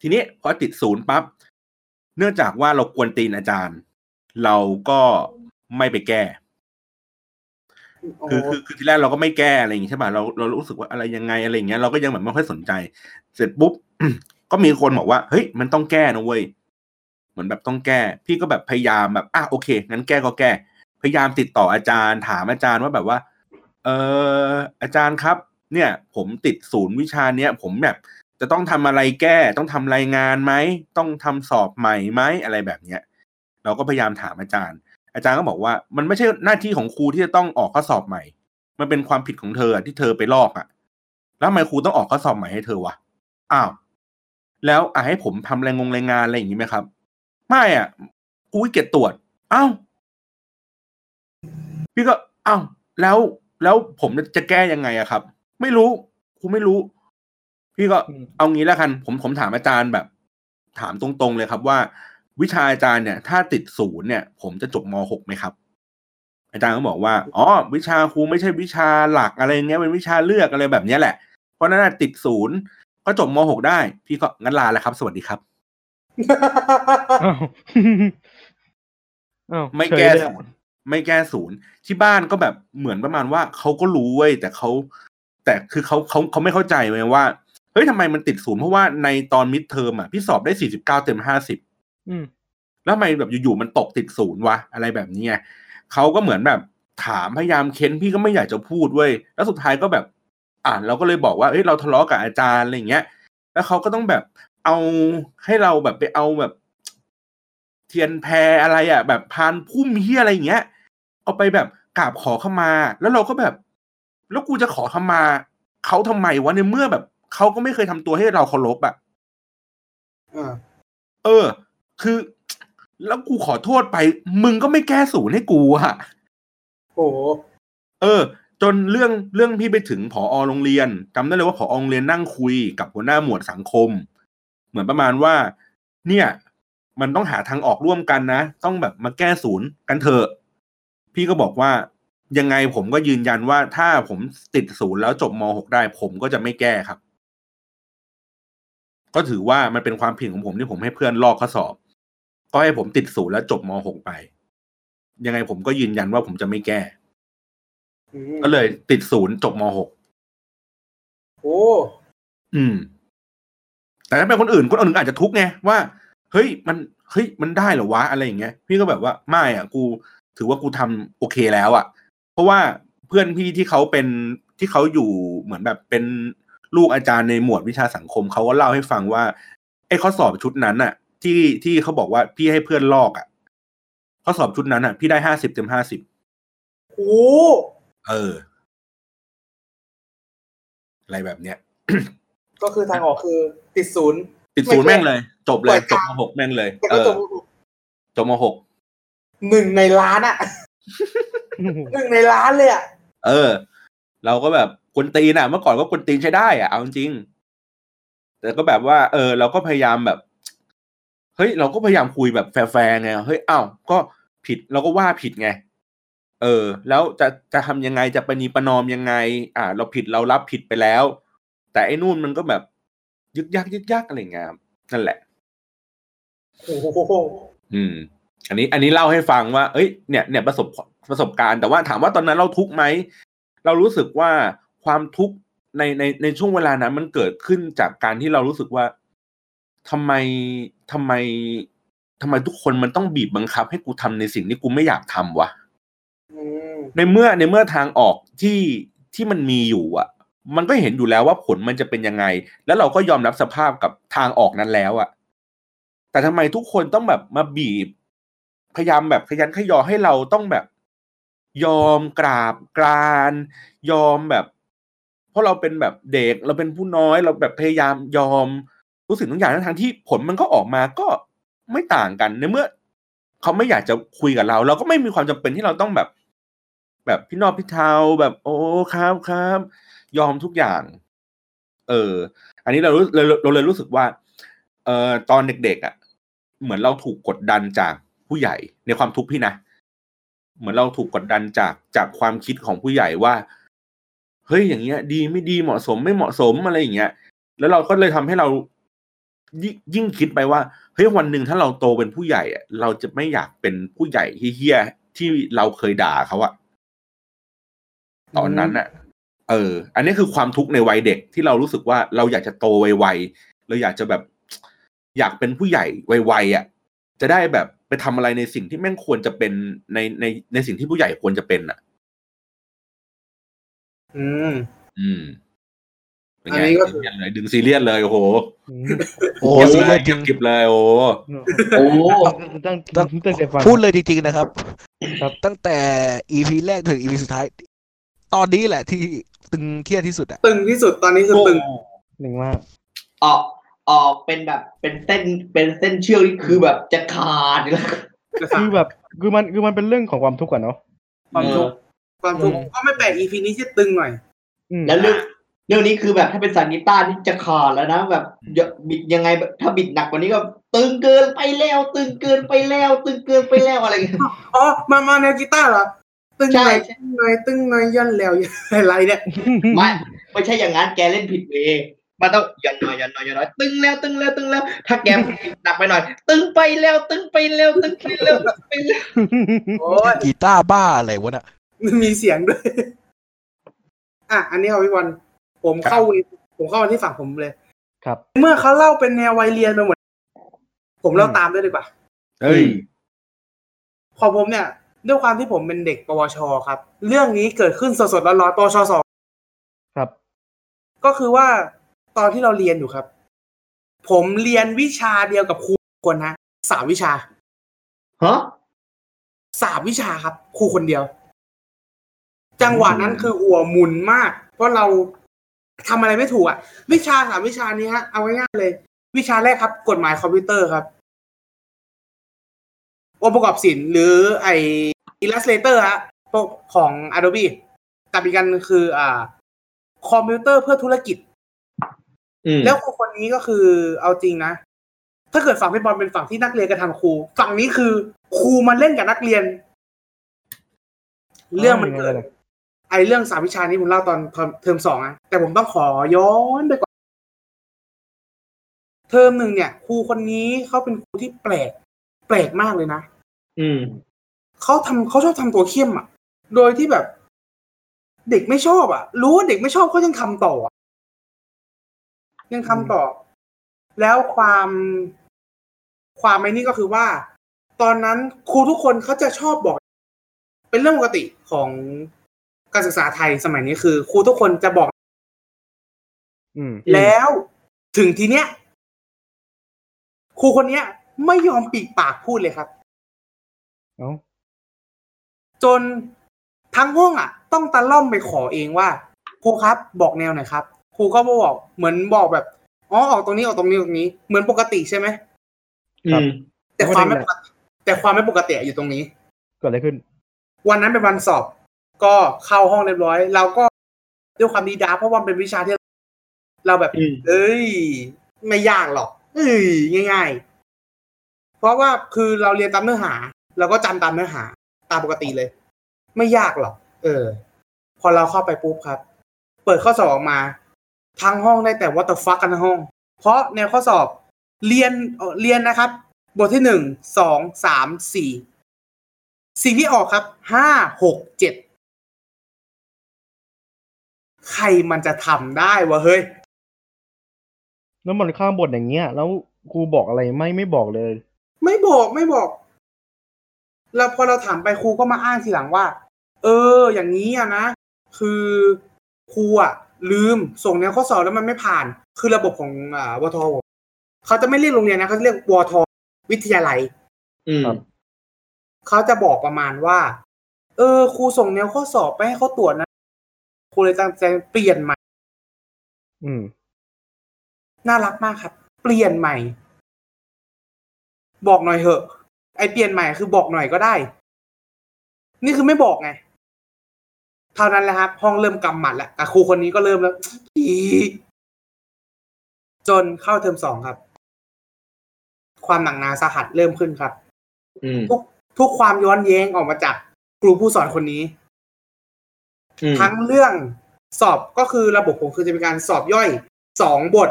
S5: ทีนี้พอติดศูนย์ปั๊บเนื่องจากว่าเรากวนตีนอาจารย์ เราก็ไม่ไปแก้คือคือคือที่แรกเราก็ไม่แก้อะไรอย่างงี้ใช่ป่ะเราเรารู้สึกว่าอะไรยังไงอะไรอย่างเงี้ยเราก็ยังแบบไม่ค่อยสนใจ เสร็จปุ๊บก็มีคนบอกว่าเฮ้ยมันต้องแก้นะเว้ยเหมือนแบบต้องแก้ พี่ก็แบบพยายามแบบอะโอเคงั้นแก้ก็แก้ พยายามติดต่ออาจารย์ ถามอาจารย์ว่าแบบว่า เอออาจารย์ครับ เนี่ย ผมติดศูนย์วิชาเนี้ยผมแบบจะต้องทำอะไรแก้ ต้องทำรายงานไหม ต้องทำสอบใหม่ไหมอะไรแบบเนี้ย เราก็พยายามถามอาจารย์ อาจารย์ก็บอกว่า มันไม่ใช่หน้าที่ของครูที่จะต้องออกข้อสอบใหม่ มันเป็นความผิดของเธอที่เธอไปลอกอะแล้วทำไมครูต้องออกข้อสอบใหม่ให้เธอวะ อ้าว แล้วอะให้ผมทำรายงงรายงานอะไรอย่างนี้ไหมครับ ไม่อะครูเกียจตรวจ อ้าว พี่ก็ อ้าว แล้ว แล้วผมจะแก้ยังไงอะครับ ไม่รู้ครูไม่รู้ พี่ก็
S1: อืม
S5: เอางี้แล้วกัน ผมผมถามอาจารย์แบบ ถามตรงๆเลยครับว่า วิชาอาจารย์เนี่ย ถ้าติดศูนย์เนี่ย ผมจะจบมหกไหมครับ อาจารย์ก็บอกว่าอ๋อวิชาครูไม่ใช่วิชาหลักอะไรเงี้ยเป็นวิชาเลือกอะไรแบบเนี้ยแหละ เพราะฉะนั้นนะติดศูนย์ก็จบมหกได้ พี่ก็งั้นลาแล้วครับ สวัสดีครับ
S1: อ้าวอ้าว
S5: ไม่
S1: เฉย
S5: แก้
S1: เลยอะ
S5: ศูนย์ไม่แก้ศูนย์ที่บ้านก็แบบเหมือนประมาณว่าเขาก็รู้เว้ยแต่เขา แต่คือเขาเขาเขาไม่เข้าใจเลยว่าเฮ้ยทำไมมันติดศูนย์เพราะว่าในตอนมิดเทอมอะพี่สอบได้สี่สิบเก้าเต็มห้าสิบ
S1: อืม
S5: แล้วทำไมแบบอยู่ๆมันตกติดศูนย์วะอะไรแบบนี้ไงเขาก็เหมือนแบบถามพยายามเค้นพี่ก็ไม่อยากจะพูดเว้ยแล้วสุดท้ายก็แบบ อ่าเราก็เลยบอกว่าเฮ้ยเราทะเลาะกับอาจารย์อะไรอย่างเงี้ย แล้วเขาก็ต้องแบบเอาให้เราแบบไปเอาแบบ เทียนแพรอะไรอะ แบบพานพุ่มเฮียอะไรอย่างเงี้ย เอาไปแบบกราบขอขมา แล้วเราก็แบบ แล้วกูจะขอขมาเขาทำไมวะในเมื่อแบบเขาก็ไม่เคยทำตัวให้เราเคารพอะ
S3: อ่า
S5: เออ คือ แล้วกูขอโทษไป มึงก็ไม่แก้ศูนย์ให้กูอะ
S3: โอ้โห
S5: เออ จนเรื่องเรื่องพี่ไปถึงผอโรงเรียนจำได้เลยว่าผอโรงเรียนนั่งคุยกับหัวหน้าหมวดสังคม เหมือนประมาณว่า เนี่ย มันต้องหาทางออกร่วมกันนะ ต้องแบบมาแก้ศูนย์กันเถอะ พี่ก็บอกว่า ยังไงผมก็ยืนยันว่าถ้าผมติดศูนย์แล้วจบม .6 ได้ ผมก็จะไม่แก้ครับ ก็ถือว่ามันเป็นความผิดของผมที่ผมให้เพื่อนลอกข้อสอบ ก็ให้ผมติดศูนย์แล้วจบม .6 ไป ยังไงผมก็ยืนยันว่าผมจะไม่แก้
S3: อืม
S5: ก็เลยติดศูนย์จบม .6
S3: โอ้
S5: อืม แต่ถ้าเป็นคนอื่นคนอื่นอาจจะทุกข์ไงว่า เฮ้ยมันเฮ้ยมันได้เหรอวะอะไรอย่างเงี้ย พี่ก็แบบว่าไม่อะ กู ถือว่ากูทำโอเคแล้วอะเพ ราะว่าเพื่อนพี่ที่เขาเป็นที่เขาอยู่เหมือนแบบเป็นลูกอาจารย์ในหมวดวิชาสังคมเขาก็เล่าให้ฟังว่าไอ้ข้อสอบชุดนั้นอะ ที่ที่เขาบอกว่าพี่ให้เพื่อนลอกอะข้อสอบชุดนั้นอะ พี่ได้ห้าสิบเต็มห้าสิบ
S3: โห
S5: เออ อะไรแบบเนี้ย
S3: ก็คือทางออกคือ ติดศูนย์
S5: ติดศูนย์แม่งเลย จบเล
S3: ปล่
S5: ย
S3: อย
S5: จบ
S3: กลาง
S5: มหกแม่งเลย
S3: แต่
S5: เอ
S3: ก็
S5: อ
S3: จบ
S5: จบมหก
S3: หนึ่งในล้านอะห นึ่งในล้านเลยอะ
S5: เออ เราก็แบบกวนตีนอะ เมื่อก่อนก็กวนตีนใช้ได้อะเอาจริงๆแต่ก็แบบว่า เออ เราก็พยายามแบบเฮ้ยเราก็พยายามคุยแบบแฟร์ๆไงเฮ้ยอ้าวก็ผิดเราก็ว่าผิดไง เออ แล้วจะจะทำยังไงจะประนีประนอมยังไง อ่า เราผิดเรารับผิดไปแล้ว แต่ไอ้นู่นมันก็แบบ ยึกยักยึกยักอะไรเงี้ยครับนั่นแหละ
S3: โอ้โห
S5: อืม อันนี้ อันนี้เล่าให้ฟังว่า เอ้ยเนี่ยเนี่ยประสบ ประสบการณ์ แต่ว่าถามว่าตอนนั้นเราทุกข์ไหมเรารู้สึกว่าความทุกข์ในในในช่วงเวลานั้น มันเกิดขึ้นจากการที่เรารู้สึกว่าทำไมทำไมทำไมทุกคนมันต้องบีบบังคับ ให้กูทำในสิ่งที่กูไม่อยากทำวะ
S3: อืม
S5: ในเมื่อในเมื่อทางออกที่ที่มันมีอยู่อะ มันก็เห็นอยู่แล้วว่าผลมันจะเป็นยังไง แล้วเราก็ยอมรับสภาพกับทางออกนั้นแล้วอะ แต่ทำไมทุกคนต้องแบบมาบีบ พยายามแบบขยันขยอให้เราต้องแบบ ยอมกราบกราน ยอมแบบ เพราะเราเป็นแบบเด็กเราเป็นผู้น้อยเราแบบพยายามยอมรู้สึกทุกอย่างทั้งที่ผลมันก็ออกมาก็ไม่ต่างกันในเมื่อเขาไม่อยากจะคุยกับเรา เราก็ไม่มีความจำเป็นที่เราต้องแบบ แบบพี่นอบพี่เทาแบบ โอ้ครับครับ ยอมทุกอย่าง เออ อันนี้เรารู้เราเราเลยรู้สึกว่า เอ่อตอนเด็กๆอะ เหมือนเราถูกกดดันจากผู้ใหญ่ในความทุกข์พี่นะ เหมือนเราถูกกดดันจากจากความคิดของผู้ใหญ่ว่า เฮ้ยอย่างเงี้ย ดีไม่ดีเหมาะสมไม่เหมาะสมอะไรอย่างเงี้ย แล้วเราก็เลยทำให้เรายิ่งยิ่งคิดไปว่าเฮ้ยวันหนึ่งถ้าเราโตเป็นผู้ใหญ่เราจะไม่อยากเป็นผู้ใหญ่เฮี้ยที่เราเคยด่าเขาอะตอนนั้นอะเออ อันนี้คือความทุกข์ในวัยเด็กที่เรารู้สึกว่าเราอยากจะโตไวๆเราอยากจะแบบ อยากเป็นผู้ใหญ่ไวๆอะ จะได้แบบไปทำอะไรในสิ่งที่แม่งควรจะเป็นในในในสิ่งที่ผู้ใหญ่ควรจะเป็นอะ
S3: อืม
S5: อืมเป็น
S3: อัน
S5: ไง
S3: นี้ก็
S5: ซีเรียสเลยดึงซีเรียสเลยโอ้โห
S6: โอ้
S5: เก็บ
S6: ซี
S5: เล
S6: เรีย
S5: ย
S6: สจริง
S5: เก็บเลยโอ้
S4: โอ้
S1: ตั้งตั้งตั้งแต่ฟัง
S6: พูดเลยจริงๆนะครับ
S1: ครับ
S6: ตั้งแต่ EP แรกถึง EP สุดท้าย ตอนนี้แหละที่ตึงเครียดที่สุดอะ
S3: ตึงที่สุดตอนนี้คือตึง
S1: หนึ่งมาก
S4: ออก ออกเป็นแบบเป็นเส้นเป็นเส้นเชือกที่คือแบบจะขาดอยู่แล้ว
S1: คือแบบคือมันคือมันเป็นเรื่องของความทุกข์อะเนาะ
S3: ความทุกข์ความทุกข์
S1: อืม
S3: ก็ไม่แปลก EP นี้จะตึงหน่อย
S1: อืม
S4: แล้วเรื่องเรื่องนี้คือแบบถ้าเป็นสายกีตาร์นี่จะขาดแล้วนะแบบอย่าบิดยังไงแบบถ้าบิดหนักกว่านี้ก็ ตึงเกินไปแล้ว ตึงเกินไปแล้ว ตึงเกินไปแล้วอะไรอย่างเงี้ย
S3: อ๋อมามาแนวกีตาร์เหรอตึงห
S4: ใช่
S3: น่อย
S4: ใช่
S3: ตึงหน่อยตึงหน่อยย่อนแล้วอะไรเนี่ย
S4: ไม่ไม่ใช่อย่างนั้นแกเล่นผิดเวย์ มันต้องหย่อนหน่อยหย่อนหน่อยหย่อนหน่อยตึงแล้วตึงแล้วตึงแล้ว ถ้าแกบิดหนักไปหน่อย ตึงไปแล้ว ตึงไปแล้วตึงไปแล้วตึงไปแล้ว
S3: โอ้ย
S6: กีตาร์บ้าอะไรวะน่ะ
S3: มีเสียงด้วยอะอันนี้เอาพี่บอลผมเข้าผมเข้ามาที่ฝั่งผมเลย
S1: ครับ
S3: เมื่อเขาเล่าเป็นแนววัยเรียนไปหมดผมเล่า
S1: อืม
S3: ตามด้วยดีกว่า
S5: เฮ้ย
S3: พอผมเนี่ยด้วยความที่ผมเป็นเด็กปวชครับ เรื่องนี้เกิดขึ้นสดๆร้อนๆปวชสอง
S1: ครับ
S3: ก็คือว่า ตอนที่เราเรียนอยู่ครับ ผมเรียนวิชาเดียวกับครูคนนะสามวิชา
S4: ฮะ
S3: สามวิชาครับครูคนเดียว จังหวะนั้นคือหัวหมุนมาก เพราะเราทำอะไรไม่ถูกอะ วิชาสามวิชานี้ฮะเอาง่ายๆเลย วิชาแรกครับ กฎหมายคอมพิวเตอร์ครับองค์ประกอบศิลป์หรือไอ Illustrator ฮะพวกของ Adobe กับอีกกันคือ อ่า คอมพิวเตอร์เพื่อธุรกิจ
S4: อืม
S3: แล้วครูคนนี้ก็คือเอาจริงนะ ถ้าเกิดฝั่งพี่บอลเป็นฝั่งที่นักเรียนกระทำครู ฝั่งนี้คือครูมาเล่นกับนักเรียน เรื่องมันเกิดไอเรื่องสามวิชานี้ผมเล่าตอนเทอมสองอะแต่ผมต้องขอย้อนไปก่อนเทอมหนึ่งเนี่ยครูคนนี้เขาเป็นครูที่แปลก แปลกมากเลยนะ
S4: อืม
S3: เขาทำเขาชอบทำตัวเข้มอะ โดยที่แบบ เด็กไม่ชอบอะ รู้ว่าเด็กไม่ชอบเขายังทำต่ออะ ยังทำต่อ แล้วความความไอ้นี่ก็คือว่า ตอนนั้นครูทุกคนเขาจะชอบบอก เป็นเรื่องปกติของการศึกษาไทยสมัยนี้คือ ครูทุกคนจะบอก
S1: อืม
S3: แล้วถึงทีเนี้ยครูคนเนี้ย ไม่ยอมปีกปากพูดเลยครับ
S1: เอ้า
S3: จนทั้งห้องอะ ต้องตะล่อมไปขอเองว่าครูครับ บอกแนวหน่อยครับ ครูก็บอกเหมือนบอกแบบอ๋อออกตรงนี้ออกตรงนี้ตรงนี้ เหมือนปกติใช่ไหม
S4: อืม
S3: แต่ความไม่ปกติแต่ความไม่ปกติอยู่ตรงนี้
S1: เกิดอะไรขึ้น
S3: วันนั้นเป็นวันสอบ ก็เข้าห้องเรียบร้อย เราก็ด้วยความดีดาเพราะว่ามันเป็นวิชาที่เราแบบ
S4: อืม
S3: เอ้ย ไม่ยากหรอกเอ้ยง่าย ๆ เพราะว่าคือเราเรียนตามเนื้อหาเราก็จำตามเนื้อหา ตามปกติเลย ไม่ยากหรอก เออ พอเราเข้าไปปุ๊บครับ เปิดข้อสอบออกมา ทั้งห้องได้แต่ว่า the fuck กันทั้งห้อง เพราะแนวข้อสอบเรียนเอ่อเรียนนะครับ บทที่หนึ่งสองสามสี่สิ่งที่ออกครับห้าหกเจ็ดใครมันจะทำได้วะเฮ้ย
S1: แล้วมันข้ามบทอย่างเงี้ย แล้วครูบอกอะไรไม่ไม่บอกเลย
S3: ไม่บอกไม่บอก แล้วพอเราถามไปครูก็มาอ้างทีหลังว่า เออ อย่างนี้อะนะ คือครูอะ ลืมส่งแนวข้อสอบแล้วมันไม่ผ่าน คือระบบของอ่าวทผมเขาจะไม่เรียกโรงเรียนนะเขาจะเรียกวทวิทยาลัย
S4: อืม
S1: ครับ
S3: เขาจะบอกประมาณว่า เออครูส่งแนวข้อสอบไปให้เขาตรวจนะครูเลยตั้งใจเปลี่ยนใหม่
S1: อืม
S3: น่ารักมากครับ เปลี่ยนใหม่ บอกหน่อยเหอะ ไอเปลี่ยนใหม่คือบอกหน่อยก็ได้ นี่คือไม่บอกไง เท่านั้นแหละครับห้องเริ่มกำหมัดแล้วแต่ครูคนนี้ก็เริ่มแล้วอีจนเข้าเทอมสองครับ ความหนักหนาสาหัสเริ่มขึ้นครับ
S4: อืม
S3: ทุกทุกความย้อนแย้งออกมาจากครูผู้สอนคนนี้
S4: อืม
S3: ทั้งเรื่องสอบก็คือระบบผมคือจะเป็นการสอบย่อยสองบท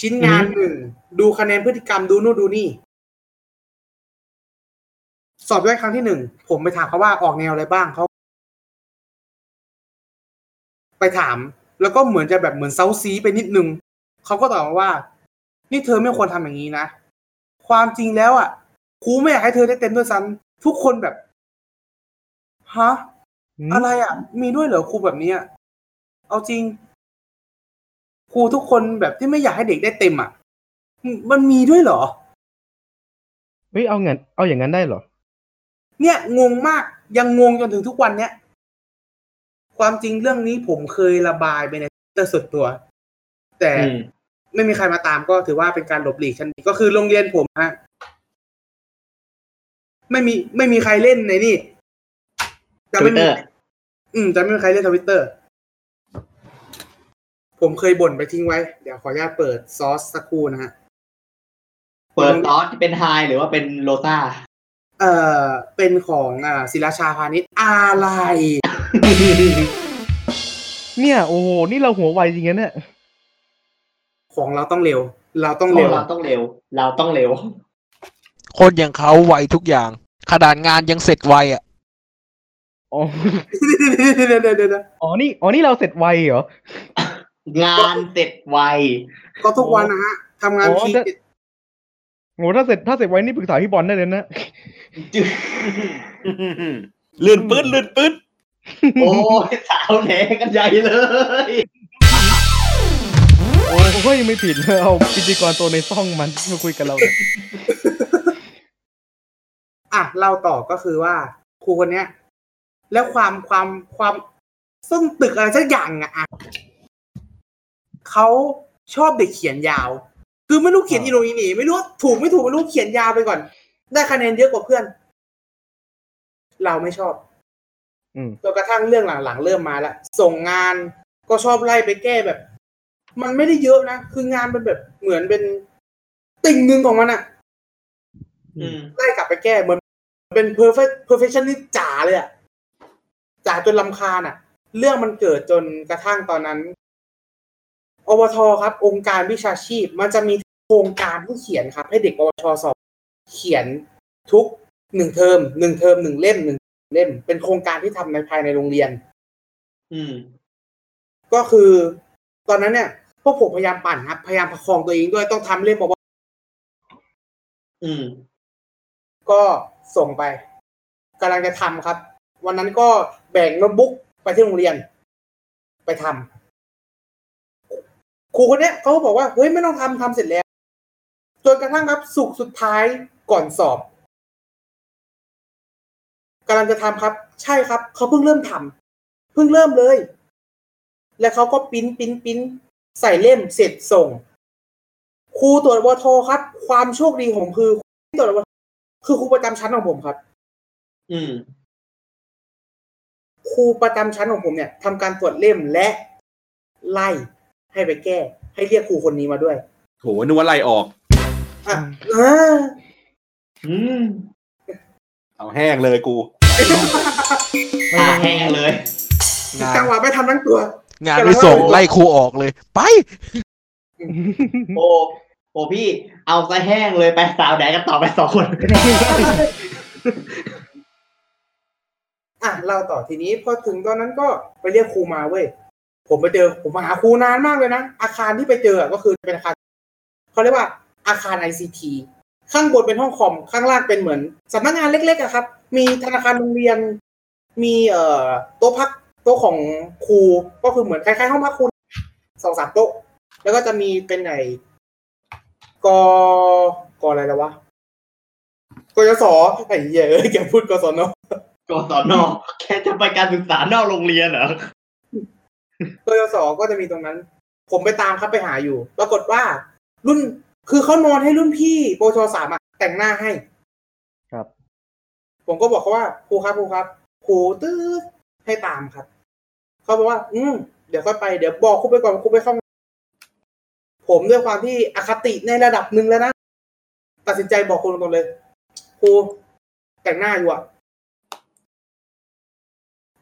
S3: ชิ้นงานหนึ่งดูคะแนนพฤติกรรมดูนู่นดูนี่ สอบย่อยครั้งที่หนึ่งผมไปถามเขาว่าออกแนวอะไรบ้างเขา ไปถาม แล้วก็เหมือนจะแบบเหมือนเซาซีไปนิดนึงเขาก็ตอบมาว่า นี่เธอไม่ควรทำอย่างนี้นะ ความจริงแล้วอะครูไม่อยากให้เธอได้เต็มด้วยซ้ำทุกคนแบบฮะ
S1: อืม
S3: อะไรอะ มีด้วยเหรอครูแบบเนี้ยเอาจริง ครูทุกคนแบบที่ไม่อยากให้เด็กได้เต็มอะมมันมีด้วยเหรอ
S1: เฮ้ยเอาเงินเอาอย่างนั้นได้เหรอ
S3: เนี่ยงงมากยังงงจนถึงทุกวันเนี้ย ความจริงเรื่องนี้ผมเคยระบายไปในเตอร์ส่วนตัว แต่
S4: อืม
S3: ไม่มีใครมาตามก็ถือว่าเป็นการหลบหลีกชั้นดีก็คือโรงเรียนผมฮะไม่มีไม่มีใครเล่นในนี่จะไม่มี
S4: Twitter
S3: อืมจะไม่มีใครเล่นทวิตเตอร์ ผมเคยบ่นไปทิ้งไว้ เดี๋ยวขออนุญาตเปิดซอสสักครู่นะฮะ
S4: เปิดซอสที่เป็นไฮหรือว่าเป็นโลต้า
S3: เอ่อ เป็นของอ่าศิลาชาพาณิชย์อะไร
S1: เนี่ย โอ้โห นี่เราหัวไวจริงๆนะเนี่ย
S3: ของเราต้องเร็ว เราต้อง
S4: เร็
S3: เร็
S4: ว
S3: ว
S4: เราต้องเร็ว เราต้องเร็ว
S6: คนอย่างเขาไวทุกอย่าง ขนาดงานยังเสร็จไวอะ
S1: อ๋อ
S3: เดี๋ยวเดี๋ยวเดี๋ยวเดี๋ยว
S1: อ๋อ นี่ อ๋อ นี่เราเสร็จไวเหรอ
S4: งานเสร็จไว
S3: ก็ทุกวันนะฮะทำงาน
S1: อ๋อ
S3: พี
S1: จะโห ถ้าเสร็จ ถ้าเสร็จไวนี่ปรึกษาพี่บอลได้เลยนะ
S5: เลื่อนปื๊ดเลื่อนปื๊ด
S4: โอ้ยสาวแหนกันใหญ่เลย
S1: โอ้ยไม่ผิดเอาพิธีกรตัวในซ่องมันมาคุยกับเราเนี่ย
S3: อะเล่าต่อก็คือว่าครูคนเนี้ย แล้วความความความส้นตึกอะไรสักอย่างอะอะเขาชอบเด็กเขียนยาว คือไม่รู้เขียนอีโนอีหนีไม่รู้ว่าถูกไม่ถูกไม่รู้เขียนยาวไปก่อน ได้คะแนนเยอะกว่าเพื่อน เราไม่ชอบ
S1: อืม
S3: จนกระทั่งเรื่องหลังๆเริ่มมาแล้วส่งงานก็ชอบไล่ไปแก้แบบ มันไม่ได้เยอะนะ คืองานเป็นแบบเหมือนเป็นติ่งหนึ่งของมันอะ
S4: อืม
S3: ไล่กลับไปแก้เหมือนเป็น perfect perfectionist จ๋าเลยอะจ๋าจนลำคาญอะเรื่องมันเกิดจนกระทั่งตอนนั้นอบทครับ องค์การวิชาชีพ มันจะมีโครงการที่เขียนครับ ให้เด็กอบชสอบเขียนทุกหนึ่งเทอมหนึ่งเทอมหนึ่งเล่มหนึ่ง เล่มเป็นโครงการที่ทำในภายในโรงเรียน
S4: อืม
S3: ก็คือ ตอนนั้นเนี่ยพวกผมพยายามปั่นครับ พยายามประคองตัวเองด้วยต้องทำเล่มอบ
S4: อืม
S3: ก็ส่งไปกำลังจะทำครับ วันนั้นก็แบ่งโน้ตบุ๊กไปที่โรงเรียน ไปทำครูคนเนี้ยเขาก็บอกว่าเฮ้ยไม่ต้องทำทำเสร็จแล้วจนกระทั่งครับสุกร์สุดท้ายก่อนสอบ กำลังจะทำครับ ใช่ครับเขาเพิ่งเริ่มทำเพิ่งเริ่มเลย แล้วเขาก็ปริ้นปริ้นปริ้นใส่เล่มเสร็จส่งครูตรวจวโทครับ ความโชคดีของผมคือที่ตรวจวคือครูประจำชั้นของผมครับ
S4: อืม
S3: ครูประจำชั้นของผมเนี่ยทำการตรวจเล่มและไล่ให้ไปแก้ ให้เรียกครูคนนี้มาด้วย
S5: โหนึกว่าไล่ออก
S3: อะอ่า
S4: อืม
S5: เอาแห้งเลยกู
S4: ตาแห้งเลย
S6: งาน
S3: จังหวะไม่ทำทั้งตัว
S6: งานไม่ส่งไล่ครูออกเลย ไป
S4: โอ้โอ้พี่ เอาซะแห้งเลยไปสาวแดกกันต่อไปสองคน
S3: อะเราต่อทีนี้พอถึงตอนนั้นก็ไปเรียกครูมาเว้ยผมไปเจอผมมาหาครูนานมากเลยนะอาคารที่ไปเจออะก็คือเป็นอาคารเขาเรียกว่าอาคารไอซีทีข้างบนเป็นห้องคอมข้างล่างเป็นเหมือนสำนักงานเล็กๆอะครับ มีธนาคารโรงเรียน มีเอ่อโต๊ะพักโต๊ะของครูก็คือเหมือนคล้ายๆห้องพักครูสองสามโต๊ะ แล้วก็จะมีเป็นไงกกอะไรแล้ววะกยศไอ้เหี้ยเอ้ยแกพูดกศน
S4: กศนแค่จะไปการศึกษานอกโรงเรียนเหรอ
S3: กยศก็จะมีตรงนั้น ผมไปตามครับไปหาอยู่ ปรากฏว่า รุ่นคือเขานอนให้รุ่นพี่โปรชสามอะแต่งหน้าให้
S1: ครับ
S3: ผมก็บอกเขาว่าครูครับครูครับครูตื้อให้ตามครับเขาบอกว่า อืมเดี๋ยวค่อยไปเดี๋ยวบอกครูไปก่อนครูไปเข้าห้องผมด้วยความที่อคติในระดับหนึ่งแล้วนะตัดสินใจบอกครูตรงๆเลยครูแต่งหน้าอยู่อะ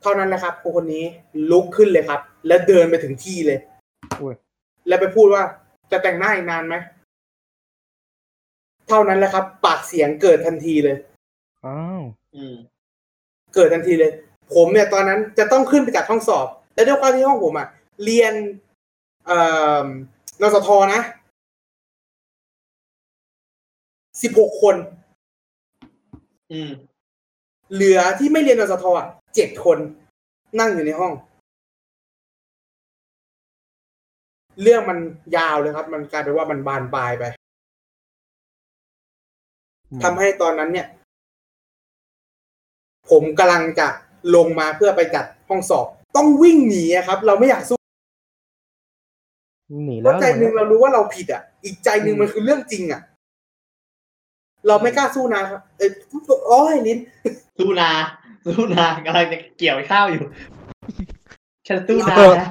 S3: เท่านั้นแหละครับครูคนนี้ลุกขึ้นเลยครับ แล้วเดินไปถึงที่เลย
S1: อุ้ย
S3: แล้วไปพูดว่า จะแต่งหน้าอีกนานไหมเท่านั้นแหละครับ ปากเสียงเกิดทันทีเลย
S1: อ้าว
S4: อืม
S3: เกิดทันทีเลย ผมเนี่ยตอนนั้นจะต้องขึ้นไปจัดห้องสอบ และด้วยความที่ห้องผมอะเรียน เอ่อนสทนะสิบหกคน
S4: อืม
S3: เหลือที่ไม่เรียนนสทอะเจ็ดคน นั่งอยู่ในห้อง เรื่องมันยาวเลยครับ มันกลายเป็นว่ามันบานปลายไปทำให้ตอนนั้นเนี่ย ผมกำลังจะลงมาเพื่อไปจัดห้องสอบ ต้องวิ่งหนีอะครับ เราไม่อยากสู้
S1: หนี
S3: เพ
S1: แล้ว
S3: ราะใจหนึ่งเรารู้ว่าเราผิดอะ อีกใจหนึ่งมันคือเรื่องจริงอะ เราไม่กล้าสู้นะครับเอ้ยโอ้ยลิ้น
S4: สู้นาสู้นากำลังจะเกี่ยวข้าวอยู่ ฉันสู้นานะ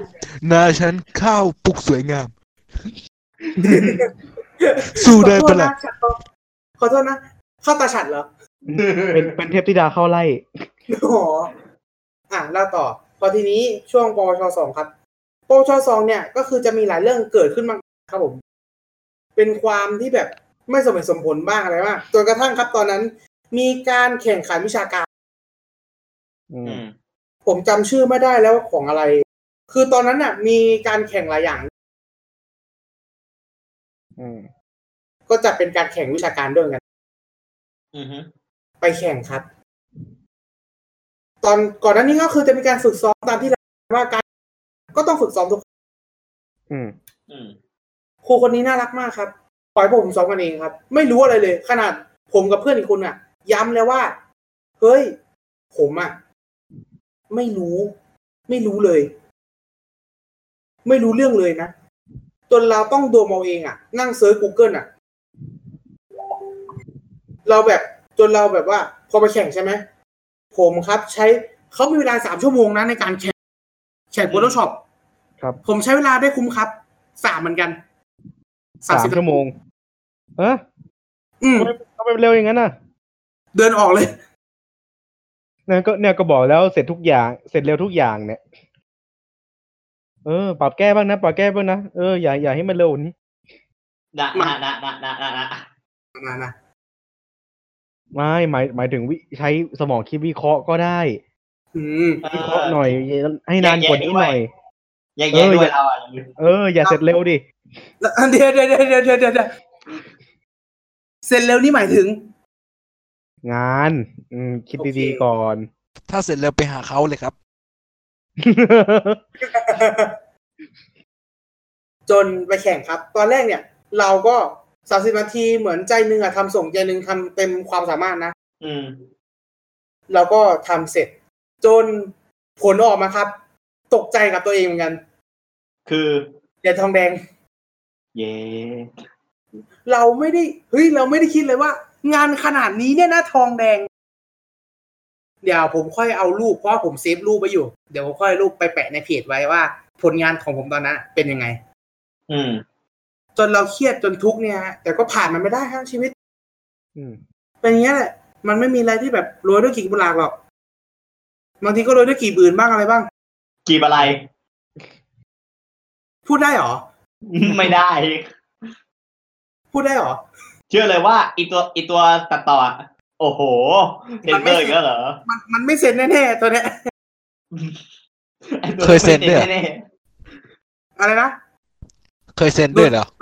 S6: หน้าฉันข้าวปลุกสวยงาม สู้ได้ปะล่ะ
S3: ขอโทษนะเข้าตาฉัดเหรอ
S1: เป็นเป็นเทพธิดาเข้าไล่
S3: อ๋ออะเล่าต่อ พอทีนี้ช่วงปวชสองครับปวชสองเนี่ย ก็คือจะมีหลายเรื่องเกิดขึ้นมาครับผม เป็นความที่แบบไม่สมเหตุสมผลบ้างอะไรบ้างจนกระทั่งครับตอนนั้น มีการแข่งขันวิชาการ
S1: อื
S4: อื
S1: ม
S4: ม
S3: ผมจำชื่อไม่ได้แล้วของอะไร คือตอนนั้นน่ะ มีการแข่งหลายอย่าง
S1: อืม
S3: ก็จะเป็นการแข่งวิชาการด้วยกัน
S4: อือฮึ
S3: ไปแข่งครับ ตอนก่อนหน้านี้ก็คือจะมีการฝึกซ้อมตามที่เราว่าการก็ต้องฝึกซ้อมทุก
S1: อืม
S4: อืม
S3: ครูคนนี้น่ารักมากครับ ปล่อยพวกผมซ้อมกันเองครับ ไม่รู้อะไรเลย ขนาดผมกับเพื่อนอีกคนอะ ย้ำเลยว่า เฮ้ย ผมอะไม่รู้ ไม่รู้เลย ไม่รู้เรื่องเลยนะจนเราต้องดมเอาเองอะนั่งเซิร์ช Google อะเราแบบ จนเราแบบว่า พอไปแข่งใช่ไหมผมครับ ใช้เขามีเวลาสามชั่วโมงนะในการแข่งแข่ง Photoshop
S1: ครับ
S3: ผมใช้เวลาได้คุ้มครับสามเหมือนกัน
S1: สาม
S3: 30
S1: ชั่วโมงเอะ
S3: อืม
S1: ทำไมเร็วอย่างนั้นน่ะ
S3: เดินออกเลย
S1: เนี่ยก็เนี่ยก็บอกแล้วเสร็จทุกอย่าง เสร็จเร็วทุกอย่างเนี่ย เออ ปรับแก้บ้างนะปรับแก้บ้างนะเอออย่าอย่าให้มันเร็วกว่านี้
S4: นะนะนะนะนะนะนะ
S3: มานะ
S1: ไม่หมายหมายถึงวิใช้สมองคิดวิเคราะห์ก็ได้
S3: อืม
S1: วิเคราะห์หน่อย ให้นานกว่านี้หน่อย
S4: แยกแยะด้วยเราอะ
S1: เอออย่าเสร็จเร็วดิ
S3: แล้วเดี๋ยวเดี๋ยวเดี๋ยวเดี๋ยวเดี๋ยวเดี๋ยวเสร็จเร็วนี่หมายถึง
S1: งาน อืมคิด
S3: โอเค
S1: ดีๆก่อน
S6: ถ้าเสร็จแล้วไปหาเขาเลยครับ
S3: จนไปแข่งครับ ตอนแรกเนี่ย เราก็ สามสิบนาทีเหมือนใจหนึ่งอะทำส่งใจหนึ่งทำเต็มความสามารถนะ
S4: อืม
S3: เราก็ทำเสร็จ จนผลออกมาครับ ตกใจกับตัวเองเหมือนกัน
S4: คือ
S3: เหรียญทองแดง
S4: เย่
S3: เราไม่ได้เฮ้ยเราไม่ได้คิดเลยว่า งานขนาดนี้เนี่ยนะทองแดง เดี๋ยวผมค่อยเอารูปเพราะว่าผมเซฟรูปไว้อยู่ เดี๋ยวผมค่อยรูปไปแปะในเพจไว้ว่า ผลงานของผมตอนนั้นเป็นยังไง
S4: อืม
S3: จนเราเครียดจนทุกข์เนี่ยฮะแต่ก็ผ่านมันไม่ได้ครับชีวิต
S1: อืม
S3: เป็นอย่างนี้ยแหละ มันไม่มีอะไรที่แบบรวยด้วยกีบบุหลากหรอก บางทีก็รวยด้วยกีบอื่นบ้างอะไรบ้าง
S4: กีบอะไร
S3: พูดได้เหรอ
S4: ไม่ได้
S3: พูดได้เหรอ
S4: เชื่อเลยว่าอีตัวอีตัวตัดต่ออะโอ้โหเซนเซอร์อีกแล้วเหรอ
S3: มันมันไม่เซ็นแน่ๆตัวเนี้ย
S4: ไอ้ตัว
S6: เคยเซ็นด้วยเหรอ
S4: แน่
S3: อะไรนะ
S6: เคยเซ็นด้วยเหรอ
S4: ๆ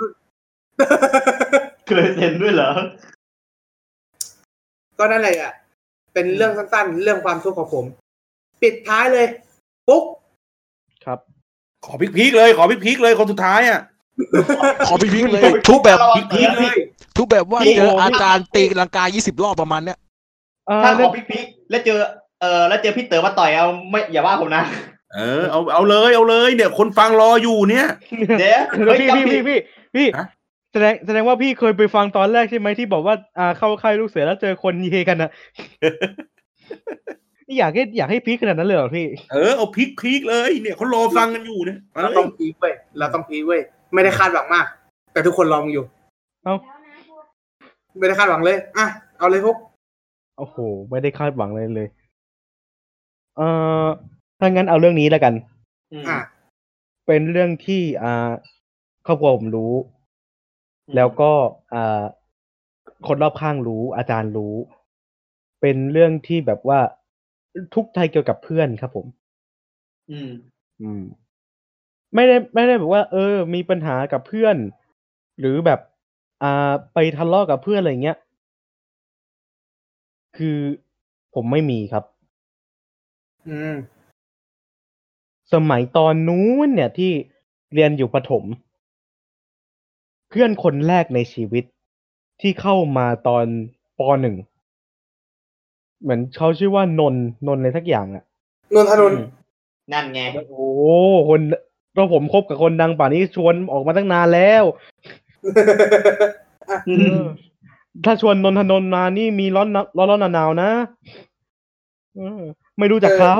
S4: เคยเซ็นด้วยเหรอ
S3: ก็นั่นแหละอะ เป็นเรื่องสั้นๆ เรื่องความทุกข์ของผม ปิดท้ายเลยปุ๊บ
S1: ครับ
S5: ขอพลิกๆเลย ขอพลิกๆเลยคนสุดท้ายอะ
S6: ขอพี่พิงเลย ทุกแบบ
S5: พลิกๆเลย
S6: ทุกแบบว่า
S3: พี่
S6: เจออาการตีลังกา20รอบประมาณเนี้ย
S1: เอ่อ
S4: ถ้าข
S1: เรื่
S4: อ
S1: อง
S4: พิกพิกแล้วเจอ เออแล้วเจอพี่เต๋อมาต่อยเอาไม่อย่าว่าผมนะ
S5: เออเอาเอาเลยเอาเลยเนี่ยคนฟังรออยู่เนี่ย
S4: เดี๋ยวเฮ้ย
S1: พี่
S4: จำ
S1: พี่
S4: ผิ
S1: พี่
S4: ด
S1: พี่พี่
S5: ฮะ
S1: แส ดงแสดงว่าพี่เคยไปฟังตอนแรกใช่ไหมที่บอกว่าอ่าเข้าค่ายลูกเสือแล้วเจอคนเยกันนะนี่อยากให้อยากให้พีคขนาดนั้นเลยเหรอพี่
S5: เออเอาพลิกๆเลยเนี่ยเขารอฟังกันอยู่เนี่ยเอา
S3: เรา
S5: เล
S3: ต้อยงพีคเว้ยเราต้องพีคเว้ยไม่ได้คาดหวังมาก แต่ทุกคนลองอยู่
S1: เอ้า
S3: ไม่ได้คาดหวังเลยอะเอาเลยพวก
S1: โอ้โห ไม่ได้คาดหวังเลยเลย เอ่อถ้างั้นเอาเรื่องนี้แล้วกัน
S4: อืม
S3: อะ
S1: เป็นเรื่องที่อ่าครอบครัวผมรู้ แล้วก็อ่าคนรอบข้างรู้อาจารย์รู้ เป็นเรื่องที่แบบว่าทุกข์ใจเกี่ยวกับเพื่อนครับผม
S4: อืม
S1: อืม ไม่ได้ไม่ได้แบบว่า เออ มีปัญหากับเพื่อน หรือแบบ อ่า ไปทะเลาะกับเพื่อนอะไรเงี้ย คือผมไม่มีครับ
S3: อืม
S1: สมัยตอนนู้นเนี่ยที่เรียนอยู่ประถม เพื่อนคนแรกในชีวิตที่เข้ามาตอนปหนึ่งเหมือนเขาชื่อว่านนท์นนท์อะไรสักอย่างอะ
S3: นนทนนท์
S4: นั่นไง
S1: โอ้โหคนเราผมคบกับคนดังป่านนี้ชวนออกมาตั้งนานแล้ว
S4: อื
S1: เอ
S4: ม
S1: อถ้าชวนนนทนนท์มานี่มีร้อนนะร้อนร้อนหนาวๆนะเออไม่รู้จักเขา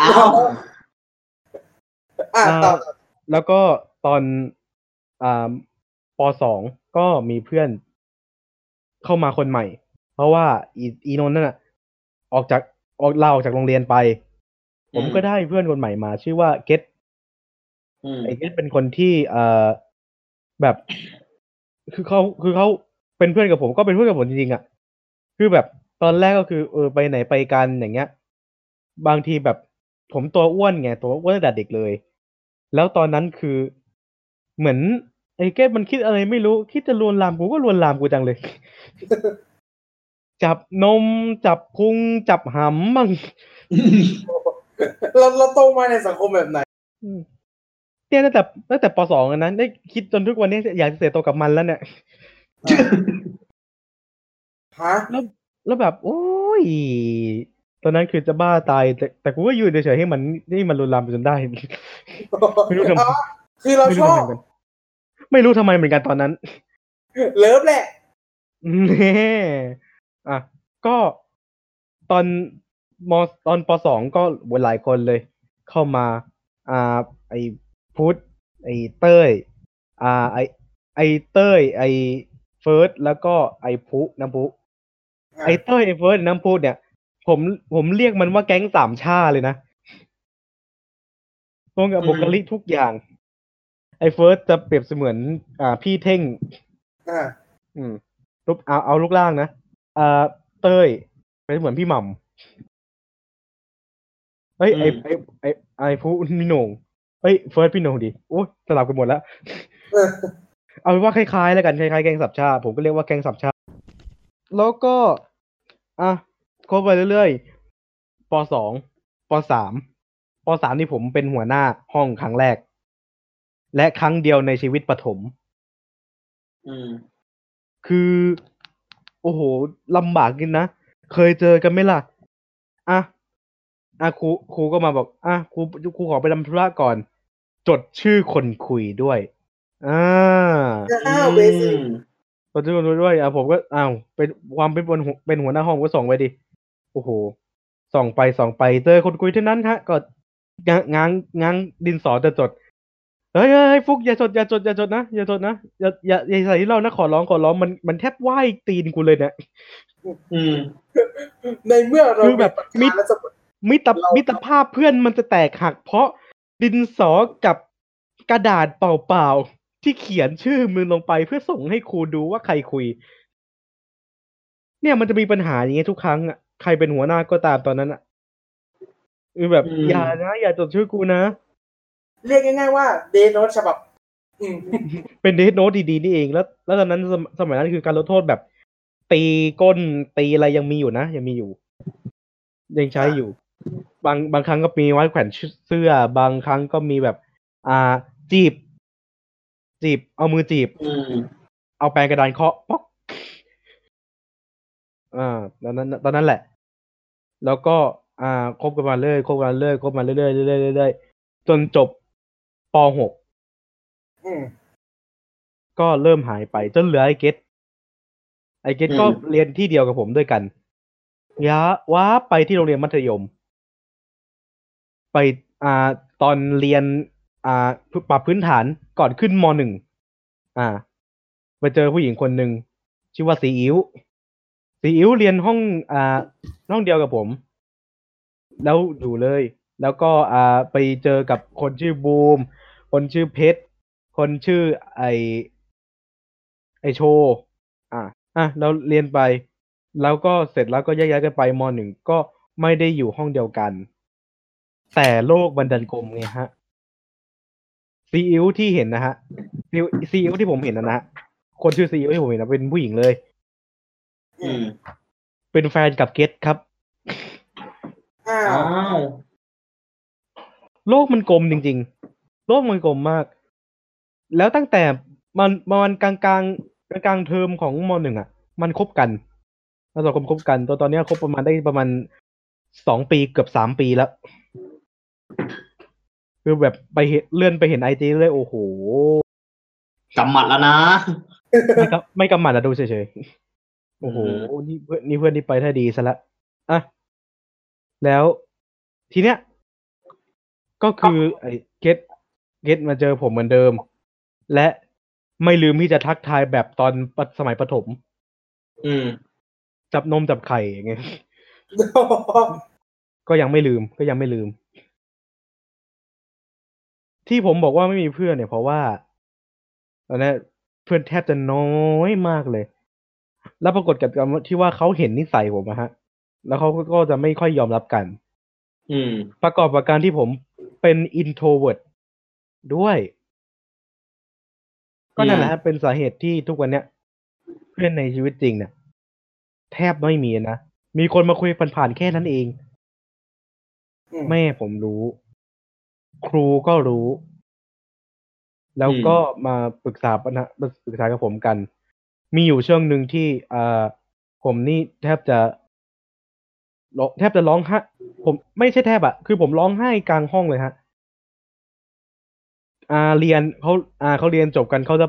S4: อ้าว
S3: อะต่อ
S1: แล้วก็ตอนอ่าป สองก็มีเพื่อนเข้ามาคนใหม่ เพราะว่าอีอีนนท์นั่นน่ะ ออกจากออกลาออกจากโรงเรียนไป ผมก็ได้เพื่อนคนใหม่มา ชื่อว่าเกต
S4: อืม
S1: ไอ้เกตเป็นคนที่เอ่อแบบ คือเขาคือเขาเป็นเพื่อนกับผมก็เป็นเพื่อนกับผมจริงๆอะคือแบบตอนแรกก็คือเออไปไหนไปกันอย่างเงี้ย บางทีแบบผมตัวอ้วนไงตัวอ้วนตั้งแต่เด็กเลย แล้วตอนนั้นคือเหมือน ไอ้เกตมันคิดอะไรไม่รู้ คิดจะลวนลามกูก็ลวนลามกูจังเลย จับนมจับพุงจับหำบ้าง
S3: เราเราโตมาในสังคมแบบไหน
S1: อืมเนี่ยตั้งแต่ตั้งแต่ปสองอะนะได้คิดจนทุกวันนี้อยากจะเสียตัวกับมันแล้วเนี่ย
S3: ฮะ
S1: แล้วแบบ โอ้ย ตอนนั้นคือจะบ้าตาย แต่แต่กูก็อยู่เฉยๆให้มันนี่มันรุนแรงไปจนได้ไม่รู้ทำไม
S3: อ๋อคือเรา
S1: ไม่
S3: ช
S1: รู้
S3: อ
S1: ทำไม
S3: บ
S1: เหมือนกัน ไม่รู้ทำไมเหมือนกันตอนนั้น
S3: เลิฟแหละ
S1: เน่อะก็ตอนมตอนปสองก็หลายคนเลย เข้ามา อ่า ไอพุทธไอเต้ย อ่า ไอไอเต้ย ไอเฟิร์สแล้วก็ไอพุน้ำพุไอเต้ยไอเฟิร์สน้ำพุเนี่ย ผมผมเรียกมันว่าแก๊งสามช่าเลยนะตรงกับ
S4: อืม
S1: บุคลิกทุกอย่าง ไอเฟิร์สจะเปรียบเสมือน อ่า พี่เท่ง
S3: อ่า
S1: อืมรูปเอาเอารูปร่างนะอ่าเต้ยเป็นเหมือนพี่หม่ำเฮ้ยไอ
S4: อืม
S1: ไอไอไอผู้พี่โหน่งเฮ้ยเฟิร์สพี่โหน่งดิโอ้ยสลับกันหมดแล้ว
S3: เออ
S1: เอาเป็นว่าคล้ายๆแล้วกันคล้ายๆแกงสับชา ผมก็เรียกว่าแกงสับชา แล้วก็ อะคบไปเรื่อยๆปสองปสามปสามนี่ผมเป็นหัวหน้าห้องครั้งแรก และครั้งเดียวในชีวิตประถม
S4: อืม
S1: คือ โอ้โหลำบากจริงนะ เคยเจอกันไหมล่ะ อะ อะครูครูก็มาบอก อะครูครูขอไปทำธุระก่อน จดชื่อคนคุยด้วย อ่า
S3: อ้าวเบสิก
S1: จดชื่อคนคุยด้วย อะผมก็อ้าวเป็นความเป็นบนหัวเป็นหัวหน้าห้องก็ส่องไปดิ โอ้โห ส่องไปส่องไปเจอคนคุยเท่านั้นฮะ ก็ง้างง้างง้างดินสอจะจด เฮ้ยเฮ้ยฟุกอย่าจดอย่าจดอย่าจดนะอย่าจดนะอย่าอย่าอย่าใส่ที่เรานะขอร้องขอร้องมันมันแทบไหว้ตีนกูเลยเนี่ย
S4: อืม
S3: ในเมื่อเรา
S1: คือแบบ
S3: มี
S1: มิ
S3: ปรมิ
S1: ตรมิตรภาพเพื่อนมันจะแตกหัก เพราะดินสอกับกระดาษเปล่าๆที่เขียนชื่อมึงลงไปเพื่อส่งให้ครูดูว่าใครคุย เนี่ยมันจะมีปัญหาอย่างเงี้ยทุกครั้งอะใครเป็นหัวหน้าก็ตามตอนนั้นอะคือแบบ
S4: อืม
S1: อย่านะอย่าจดชื่อกูนะ
S3: เรียกง่ายๆว่าเดโนตฉบับอืม
S1: เป็นเดทโนตดีๆนี่เอง แล้ว แล้วตอนนั้นสมสมัยนั้นคือการลดโทษแบบ ตีก้นตีอะไรยังมีอยู่นะยังมีอยู่ ยังใช้อยู่ บางบางครั้งก็มีไว้แขวนเสื้อ บางครั้งก็มีแบบ อ่า จีบ จีบ เอามือจีบ
S4: อืม
S1: เอาแปรงกระดานเคาะป๊อกอ่าตอนนั้น ตอนนั้นแหละ แล้วก็ อ่าคบกันมาเรื่อยคบกันมาเรื่อยคบมาเรื่อยเรื่อยเรื่อยเรื่อยจนจบ ปหก
S3: อืม
S1: ก็เริ่มหายไปจนเหลือไอเกตไอเกต
S4: อืม
S1: ก็เรียนที่เดียวกับผมด้วยกันย้าว้าไปที่โรงเรียนมัธยม ไปอ่าตอนเรียน อ่าปรับพื้นฐานก่อนขึ้นมหนึ่งอ่าไปเจอผู้หญิงคนหนึ่งชื่อว่าสีอิ๋วสีอิ๋วเรียนห้อง อ่า ห้องเดียวกับผม แล้วอยู่เลย แล้วก็อ่าไปเจอกับคนชื่อบูม คนชื่อเพชร คนชื่อไอไอโชว์อะ อะ เราเรียนไป แล้วก็เสร็จแล้วก็แยกย้ายกันไปมหนึ่งก็ไม่ได้อยู่ห้องเดียวกัน แต่โลกบันดันกลมไงฮะ ซีอิ๊วที่เห็นนะฮะ ซีอิ๊วซีอิ๊วที่ผมเห็นนะนะฮะคนชื่อซีอิ๊วที่ผมเห็นนะเป็นผู้หญิงเลย
S4: อืม
S1: เป็นแฟนกับเกตครับ
S3: อ้า
S4: อ้าวว
S1: โลกมันกลมจริง ๆ โลกมันกลมมาก แล้วตั้งแต่มันมันกลางกลางกลางกลางๆเทอมของมหนึ่งอะ มันคบกันแล้วสองคนคบกันตัวตอนเนี้ยคบประมาณได้ประมาณสองปีเกือบสามปีแล้ว คือแบบไปเห็นเลื่อนไปเห็นไอจีเลยโอ้โห
S4: กำหมัดแล้วนะ
S1: ไม่กำไม่กำหมัดอะดูเฉยๆโอ้โห
S4: อืม
S1: นี่เพื่อนนี่เพื่อนที่ไปถ้าดีซะละอะแล้วทีเนี้ยก็คือไอ้เกต เกตมาเจอผมเหมือนเดิม และไม่ลืมที่จะทักทายแบบตอนปสมัยประถม
S4: อืม
S1: จับนมจับไข่อย่างเงี้ยก็ยังไม่ลืมก็ยังไม่ลืม ที่ผมบอกว่าไม่มีเพื่อนเนี่ยเพราะว่าตอนนี้นเพื่อนแทบจะน้อยมากเลย แล้วปรากฏกับการที่ว่าเขาเห็นนิสัยผมอะฮะ แล้วเขาก็จะไม่ค่อยยอมรับกัน
S4: อืม
S1: ประกอบกับการที่ผมเป็น introvert ด้วย ก็นั่นแหละฮะเป็นสาเหตุที่ทุกวันเนี้ย เพื่อนในชีวิตจริงเนี่ยแทบไม่มีนะ มีคนมาคุยผ่านๆแค่นั้นเอง
S3: อืม
S1: แม่ผมรู้ ครูก็รู้ แล้วก็มาปรึกษาปัญหาปรึกษากับผมกัน มีอยู่ช่วงหนึ่งที่อ่าผมนี่แทบจะร้องแทบจะร้องไห้ผมไม่ใช่แทบอะคือผมร้องไห้กลางห้องเลยฮะ อ่าเรียนเขาอ่าเขาเรียนจบกันเขาจะ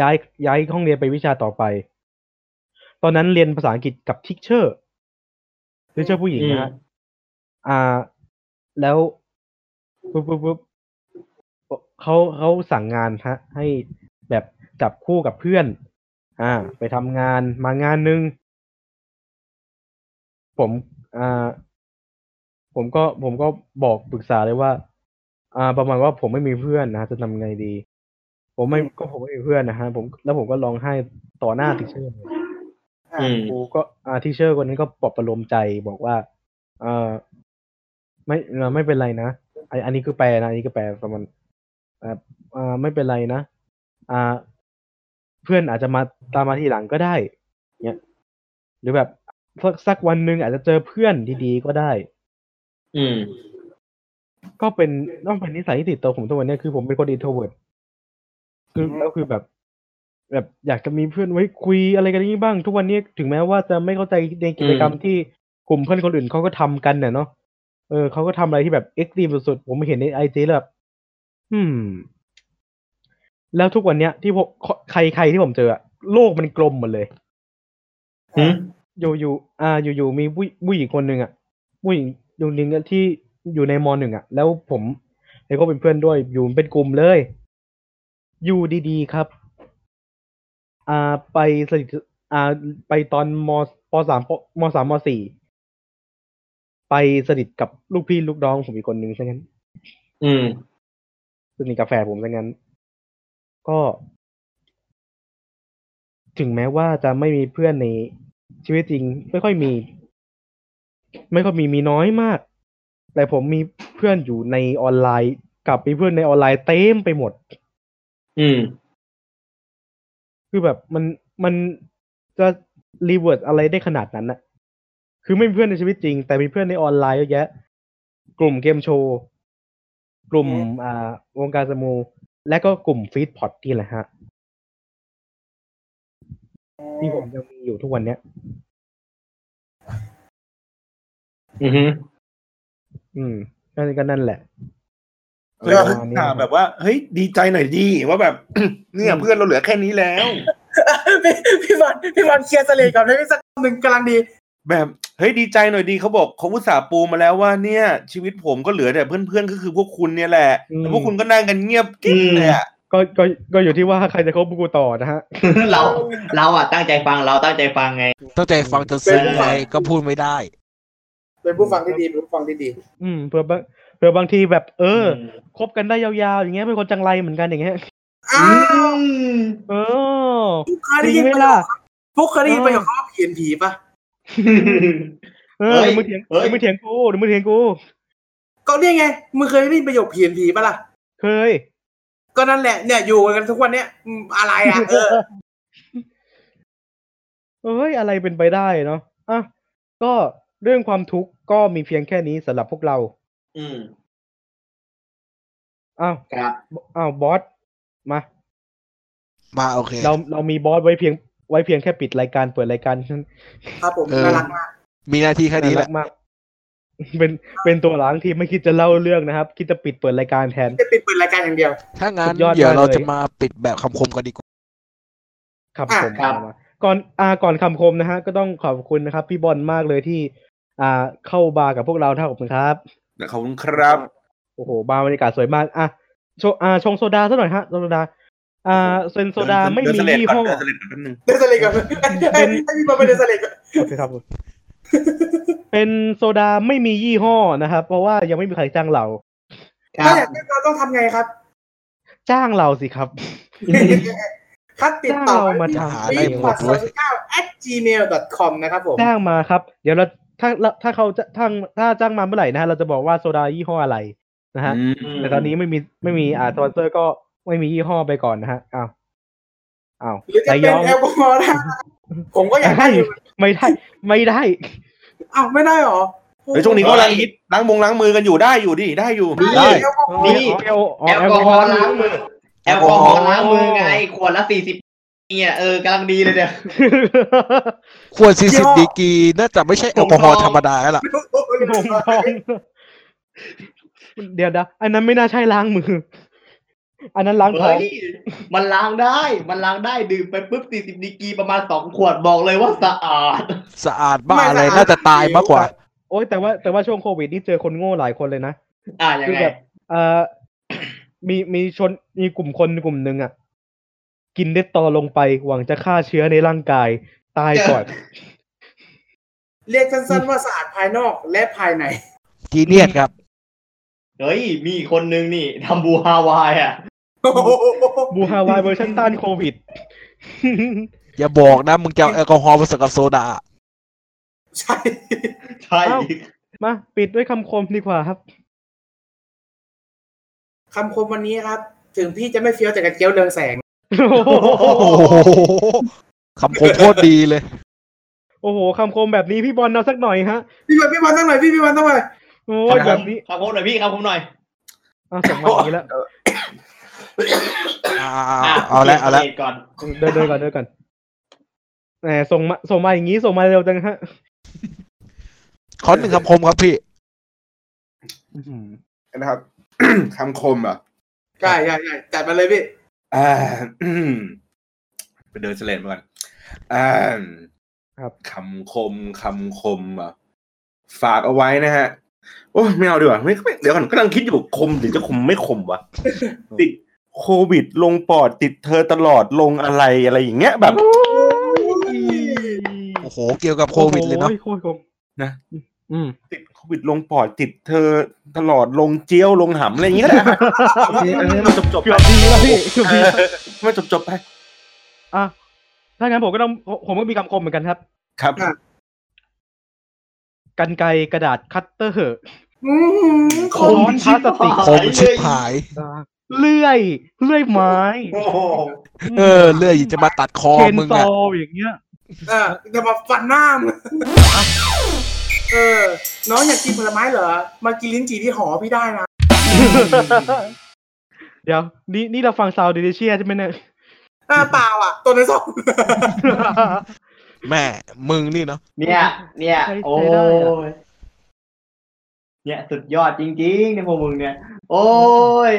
S1: ย้ายย้ายห้องเรียนไปวิชาต่อไป ตอนนั้นเรียนภาษาอังกฤษกับทิกเชอร์ทิกเชอร์ผู้หญิงนะฮะอ่า แล้วปุ๊บปุ๊บปุ๊บเขาเขาสั่งงานฮะ ให้แบบจับคู่กับเพื่อน อ่า ไปทำงานมางานหนึ่งผม อ่า ผมก็ผมก็บอกปรึกษาเลยว่า อ่า ประมาณว่าผมไม่มีเพื่อนนะจะทำไงดี ผมไม่ก็ผมไม่มีเพื่อนนะฮะผมแล้วผมก็ร้องไห้ต่อหน้า teacher เลย
S4: อืม
S1: ครูก็อ่า teacher คนนี้ก็ปลอบประโลมใจบอกว่าเออไม่เอ่อไม่เป็นไรนะไอนอันนี้คือแปลนะอันนี้คือแปลประมาณอ่าอ่าไม่เป็นไรนะอ่า เพื่อนอาจจะมาตามมาทีหลังก็ได้ เนี่ยหรือแบบสักสักวันหนึ่งอาจจะเจอเพื่อนดีๆก็ได้
S4: อืม
S1: ก็เป็นต้องเป็นนิสัยที่ติดตัวผมทุกวันเนี้ยคือผมเป็นคน introvertคือแล้วคือแบบ แบบอยากจะมีเพื่อนไว้คุยอะไรกันนี้บ้าง ทุกวันนี้ถึงแม้ว่าจะไม่เข้าใจในกิจกรรมที่กลุ่มเพื่อนคนอื่นเขาก็ทำกันเนี่ยเนาะเออเขาก็ทำอะไรที่แบบเอ็กซ์ตรีมสุดๆ ผมเห็นในไอจีแล้วแบบอืม แล้วทุกวันเนี้ย ที่ผมใครใครที่ผมเจออะโลกมันกลมหมดเลย
S4: หืม
S1: อยู่อยู่อ่าอยู่อยู่มีผู้ผู้หญิงคนหนึ่งอะผู้หญิงอยู่หนึ่งอะที่ อยู่ในมหนึ่งอะ แล้วผมไอ้ก็เป็นเพื่อนด้วยอยู่เป็นกลุ่มเลย อยู่ดีๆครับอ่าไปสนิทอ่าไปตอนมปสามปมสามมสี่ไปสนิทกับลูกพี่ลูกน้องผมอีกคนหนึ่งซะงั้น
S4: อืม
S1: สนิทกับแฟนผมซะงั้น ก็ ถึงแม้ว่าจะไม่มีเพื่อนในชีวิตจริง ไม่ค่อยมี ไม่ค่อยมีมีน้อยมาก แต่ผมมีเพื่อนอยู่ในออนไลน์กับมีเพื่อนในออนไลน์เต็มไปหมด
S4: อืม
S1: คือแบบมันมันจะรีเวิร์ดอะไรได้ขนาดนั้นน่ะคือไม่มีเพื่อนในชีวิตจริง แต่มีเพื่อนในออนไลน์เยอะแยะ กลุ่มเกมโชว์กลุ่มอ่าวงการสมูและก็กลุ่มฟีดพอดนี่แหละฮะที่ผมยังมีอยู่ทุกวันเนี้ย
S4: อือฮึ
S1: อืมนั่นก็นั่นแหละ
S5: เฮ้ย
S1: ประมาณนี้
S5: ถามแบบว่า เฮ้ย ดีใจหน่อยดีว่าแบบ เนี่ยเพื่อนเราเหลือแค่นี้แล้ว
S3: พี่พี่บอลพี่บอลเคลียร์เสลดก่อนได้ไหมสักหนึ่งกำลังดี
S5: แบบเฮ้ยดีใจหน่อยดีเขาบอกเขาอุตส่าห์ปูมาแล้วว่าเนี่ย ชีวิตผมก็เหลือแต่เพื่อนๆก็คือพวกคุณเนี่ยแหละแต่พวกคุณก็นั่งกันเงียบกิ๊บเลยอะ
S1: ก็ก็ก็อยู่ที่ว่าใครจะคบกูต่อนะฮะ
S4: เราเราอะตั้งใจฟังเราตั้งใจฟังไง
S6: ตั้งใจฟังจะซึ้งไงก็พูดไม่ได้
S3: เป็นผู้ฟังที่ดีเป็นผู้ฟังที่ดี
S1: อืมเผื่อบางเผื่อบางทีแบบ เออ
S4: ม
S1: คบกันได้ยาวๆ อย่างเงี้ยเป็นคนจังไรเหมือนกันอย่างเงี้ย
S3: อ้าว
S4: ม
S1: เออ
S3: เคย
S1: จ
S3: ได้
S1: ริ
S3: ยิ
S1: ง
S3: น
S1: ไหม
S3: ประโย
S1: ล่ะ
S3: คพวกเคยได้ยินประโยคคำว่าเพียนผีปะ
S1: เออ
S4: เฮ้ย
S1: มึงเถียง
S4: เฮ้ย
S1: มึงเถียงกูเดี๋ยวมึงเถียงกู
S3: ก็เนี่ยไงมึงเคยได้ยินประโยคเพียนผีปะล่ะ
S1: เคย
S3: ก็นั่นแหละเนี่ยอยู่กันทุกวันเนี้ยอืมอะไรอะเออ
S1: เอ้ยอะไรเป็นไปได้เนาะอะก็เรื่องความทุกข์ ก็มีเพียงแค่นี้สำหรับพวกเรา
S4: อืม
S1: อ้าว
S4: ครับ
S1: อ้าวบอสมา
S6: มาโอเค
S1: เราเรามีบอสไว้เพียงไว้เพียงแค่ปิดรายการเปิดรายการเท่านั้น
S3: ครับผม
S6: เออ
S3: น่ารักมาก
S6: มีหน้าที่แค่นี้แหละา
S1: รักมากเป็นเป็นตัวหลังที่ไม่คิดจะเล่าเรื่องนะครับ คิดจะปิดเปิดรายการแทน
S3: จะปิดเปิดรายการอย่างเดียว
S6: ถ้างั้น
S1: สุดยอด
S6: เดี๋ยว
S1: มาก
S6: เรา
S1: เลย
S6: จะมาปิดแบบคำคมกันดีกว่า
S1: ครับ
S3: อะ
S1: ผม
S4: ครับ
S1: มาก่อนอ่าก่อนคำคมนะฮะ ก็ต้องขอบคุณนะครับ พี่บอลมากเลยที่ อ่า เข้าบาร์กับพวกเราท่าขอบคุณครับ
S5: ขอบคุณครับ
S1: โอ้โห บาร์บรรยากาศสวยมากอะชงอ่าชงโซดาซะหน่อยฮะโซดา อ่าเซนโซดาไม่มี
S5: เดินสเลด
S1: ยี่
S5: ก่
S1: ห้
S5: อ
S1: อน
S5: เดินสเลดก่อนแป๊บนึง
S3: เดนสเลกก่อนให้ให้พี่บอลไปเดนสเลกก่อน
S1: โอเคครับเป็นโซดาไม่มียี่ห้อนะครับ เพราะว่ายังไม่มีใครจ้างเรา
S4: ครั
S3: ถ้า
S4: บ
S3: อยากได้เราต้องทำไงครับ
S1: จ้างเราสิครับ
S3: ครับติดต่อ
S1: จ้างเรามา
S3: ที่
S1: ทำ
S3: ปีพอดสเก้า at gmail com นะครับผม
S1: จ้างมาครับ เดี๋ยวเรา ถ้าถ้าเขาจะถ้าถ้าจ้างมาเมื่อไหร่นะฮะเราจะบอกว่าโซดายี่ห้ออะไรนะฮะ
S5: อืม
S1: แต่ตอนนี้ไม่มีไม่มีอ่าสปอนเซอร์ก็ไม่มียี่ห้อไปก่อนนะฮะอ้าวอ้าว
S3: หรือจะ
S1: ระ
S3: เป็
S1: ย
S3: น
S1: อง
S3: แอลกอฮอล์นะผมก็อยากได้อยู่
S1: ไม่ได้ ไม่ได้
S3: อ้าวไม่ได้หรอ
S5: เฮ้ยช่วงนี้เขากำลังฮิตล้างมงล้างมือกันอยู่ได้อยู่ดิได้อยู่
S1: ได้
S3: แอลกอฮอล์
S4: นี่
S1: อ๋อแอลอ๋อ
S4: แอลกอฮอล์ล้างมือแอลกอฮอล์ล้างมือไงขวดละสี่สิบ เนี่ยเออกำลังดีเลยเนี่ย
S6: ควรสี่สิบดีกรีน่าจะไม่ใช่แอลกอฮอล์ธรรมดาแล้วล่ะ
S1: หงทองเดี๋ยวนะอันนั้นไม่น่าใช่ล้างมือ อันนั้นล้างท้อ
S4: เฮ้
S1: ง
S4: ย มันล้างได้ มันล้างได้ดื่มไปปุ๊บสี่สิบดีกรีประมาณสองขวดบอกเลยว่าสะอาด
S6: สะอาดบ้าอะไรน่าจะตายมากกว่า
S1: โอ้ยแต่ว่าแต่ว่าช่วงโควิดนี่เจอคนโง่หลายคนเลยนะ
S4: อ่ายัง
S1: คือ
S4: ไง
S1: แบบ เอ่อมีมีชนมีกลุ่มคนกลุ่มหนึ่งอะ กินเดตตอลงไปหวังจะฆ่าเชื้อในร่างกาย ตายก่อน
S3: เรียกสั้นๆว่าสะอาดภายนอกและภายใน
S6: genius ครับ
S4: เฮ้ย มีอีกคนนึงนี่ทำบูฮาวายอะ
S1: Blue Hawaii เวอร์ชันต้านโควิด
S6: อย่าบอกนะ มึงจะเอาแอลกอฮอล์ผสมกับโซดา
S3: ใช่
S4: ใช่
S1: เอ้ามา ปิดด้วยคำคมดีกว่าครับ
S3: คำคมวันนี้ครับ ถึงพี่จะไม่เฟี้ยวแต่กระเจียวเรืองแสง
S6: โอ้โห คำคมโคตรดีเลย
S1: โอ้โหคำคมแบบนี้พี่บอลเอาสักหน่อยฮะ
S3: พี่บอลพี่บอลตั้งหน่อยพี่พี่บอลตั้งหน่อย
S1: โอ้ยแบบนี้
S4: คำคมหน่อยพี่คำคมหน่อย
S1: เอาส่งมาอย่างนี้แล้ว
S6: อ่าเอาละเอาละ
S4: ปิดก่อน
S1: เดินเดินก่อนเดินก่อนแหมส่งมาส่งมาอย่างนี้ส่งมาเร็วจังฮะ
S6: ขอหนึ่งคำคมครับพี่
S5: นะครับคำคมเหรอะ
S3: ใช่ใช่ใช่จัดมาเลยพี่
S5: อ่าอืมไปเดินเสลดมาก่อนอ่า
S1: ครับ
S5: คำคมคำคมเหรอะฝากเอาไว้นะฮะ โอ้ยไม่เอาดีกว่าไม่ไม่เดี๋ยวก่อนกำลังคิดอยู่คมหรือจะคมไม่คมวะติดโควิดลงปอดติดเธอตลอดลงอะไรอะไรอย่างเงี้ยแบบ
S6: โอ้โหเกี่ยวกับโควิดเลยเนาะ
S1: โอ้โหโคตรคม
S5: นะ
S1: อืม
S5: ติดโควิดลงปอดติดเธอตลอดลงเจียวลงหำอะไรอย่างเงี้ยก็ได้ฮะโอเคอันนี้มันจบจบๆ
S1: เกื
S5: ไป
S1: อบดีแล้วพี่เกือบ
S5: เอ
S1: ดี
S5: อมันจบจบๆไป
S1: อะถ้างั้นผมก็ต้องผมก็มีคำคมเหมือนกันครับ
S5: ครับ
S3: อะ
S1: กันไกรกระดาษคัตเตอร์
S3: อืม
S1: คมพลาสติก
S6: คมชิบหาย
S1: เลื่อย เลื่อยไม้
S4: โอ้โห
S6: เออ เลื่อยจะมาตัดคอ
S1: เชน
S6: มึง
S1: ซอ
S6: อะ
S1: อย่างเงี้ย
S3: เออจะมาฟันหน้ามึง เออ น้องอยากกินผลไม้เหรอ มากินลิ้นจี่ที่หอพี่ได้นะ
S1: เดี๋ยว นี่นี่เราฟังซาวด์เดลิเชียใช่ไหมเนี่ย
S3: อ่าเปล่าอะ ตัวในสอง
S6: แม่ มึงนี่เนาะ
S4: เนี่ย เนี่ย
S1: ใช้
S4: โอ้
S1: ใช้ได้อะ
S4: ย เนี่ยสุดยอดจริงๆในพวกมึงเนี่ย โอ้ย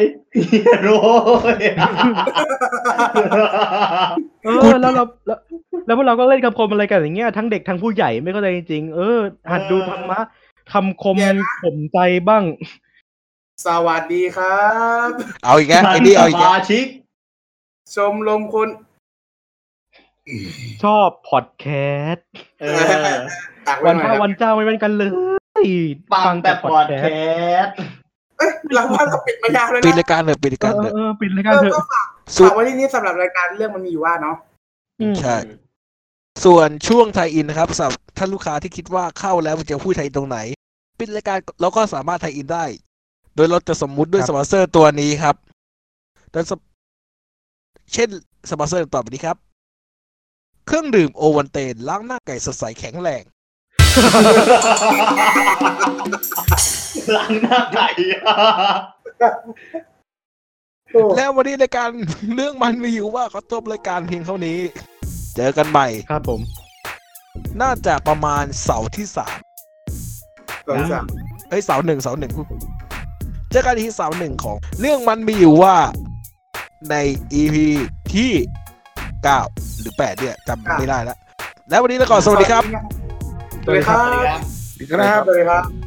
S4: โอ้ย
S1: เออแล้วเราแล้วแล้วพวกเราก็เล่นคำคมอะไรกันอย่างเงี้ยทั้งเด็กทั้งผู้ใหญ่ไม่เข้าใจจริงๆเออ หัดดูธรรมะคำคมข่มใจบ้าง
S3: สวัสดีครับ
S6: เอาอีกแล้วไอ้นี่เอาอีก
S4: ส
S6: แล้ว
S4: มาชิก
S3: ชมรมคน
S1: ชอบพอดแคสต์
S4: เออ
S3: ตักไว้
S1: วัน
S3: หน่อย
S1: พระ
S3: นะ
S1: วันเจ้าไม่เป็นกันเลย
S4: ฟังแต่พอดแคสต์
S3: เอ้ยเราว่าเราปิดมายาวแล้ว
S6: ปิด
S3: นะ
S6: รายการเลยปิดราย
S1: เอ
S6: การ
S1: อ
S6: เลย
S1: เออปิดราย
S3: เอ
S1: การ
S3: อ
S1: เถอะ
S3: ก็ฝาก
S6: สุด
S3: ฝากไว้ที่นี้สำหรับรายการเรื่องมันมีอยู่ว่าเนาะ
S1: อืม
S6: ใช่ส่วนช่วง tie-in นะครับสำหรับท่านลูกค้าที่คิดว่าเข้าแล้วมันจะพูด tie-in ตรงไหน ปิดรายการเราก็สามารถ tie-in ได้ โดยเราจะสมมุติด้วยสปอนเซอร์ตัวนี้ครับโดยสปเช่นสปอนเซอร์ต่อไปนี้ครับ เครื่องดื่มโอวัลตินล้างหน้าไก่สดใสแข็งแรง
S4: ล้างหน้าไก่
S3: โอ้
S6: แล้ววันนี้รายการเรื่องมันมีอยู่ว่าเขาจบรายการเพียงเท่านี้ เจอกันใหม่
S1: ครับผม
S6: น่าจะประมาณเสาร์ที่สาม
S3: สองสาม
S6: เอ้ยเสาร์หนึ่งเสาร์หนึ่งเจอกันที่เสาร์หนึ่งของ เรื่องมันมีอยู่ว่าใน EP ที่เก้าหรือแปดเนี่ยจำไม่ได้แล้วแล้ววันนี้เราก่อนสวัสดีครับ
S3: สวัสดีครับ
S4: สวัสดีครับ
S5: ดีครับ
S3: สวัสดีครับ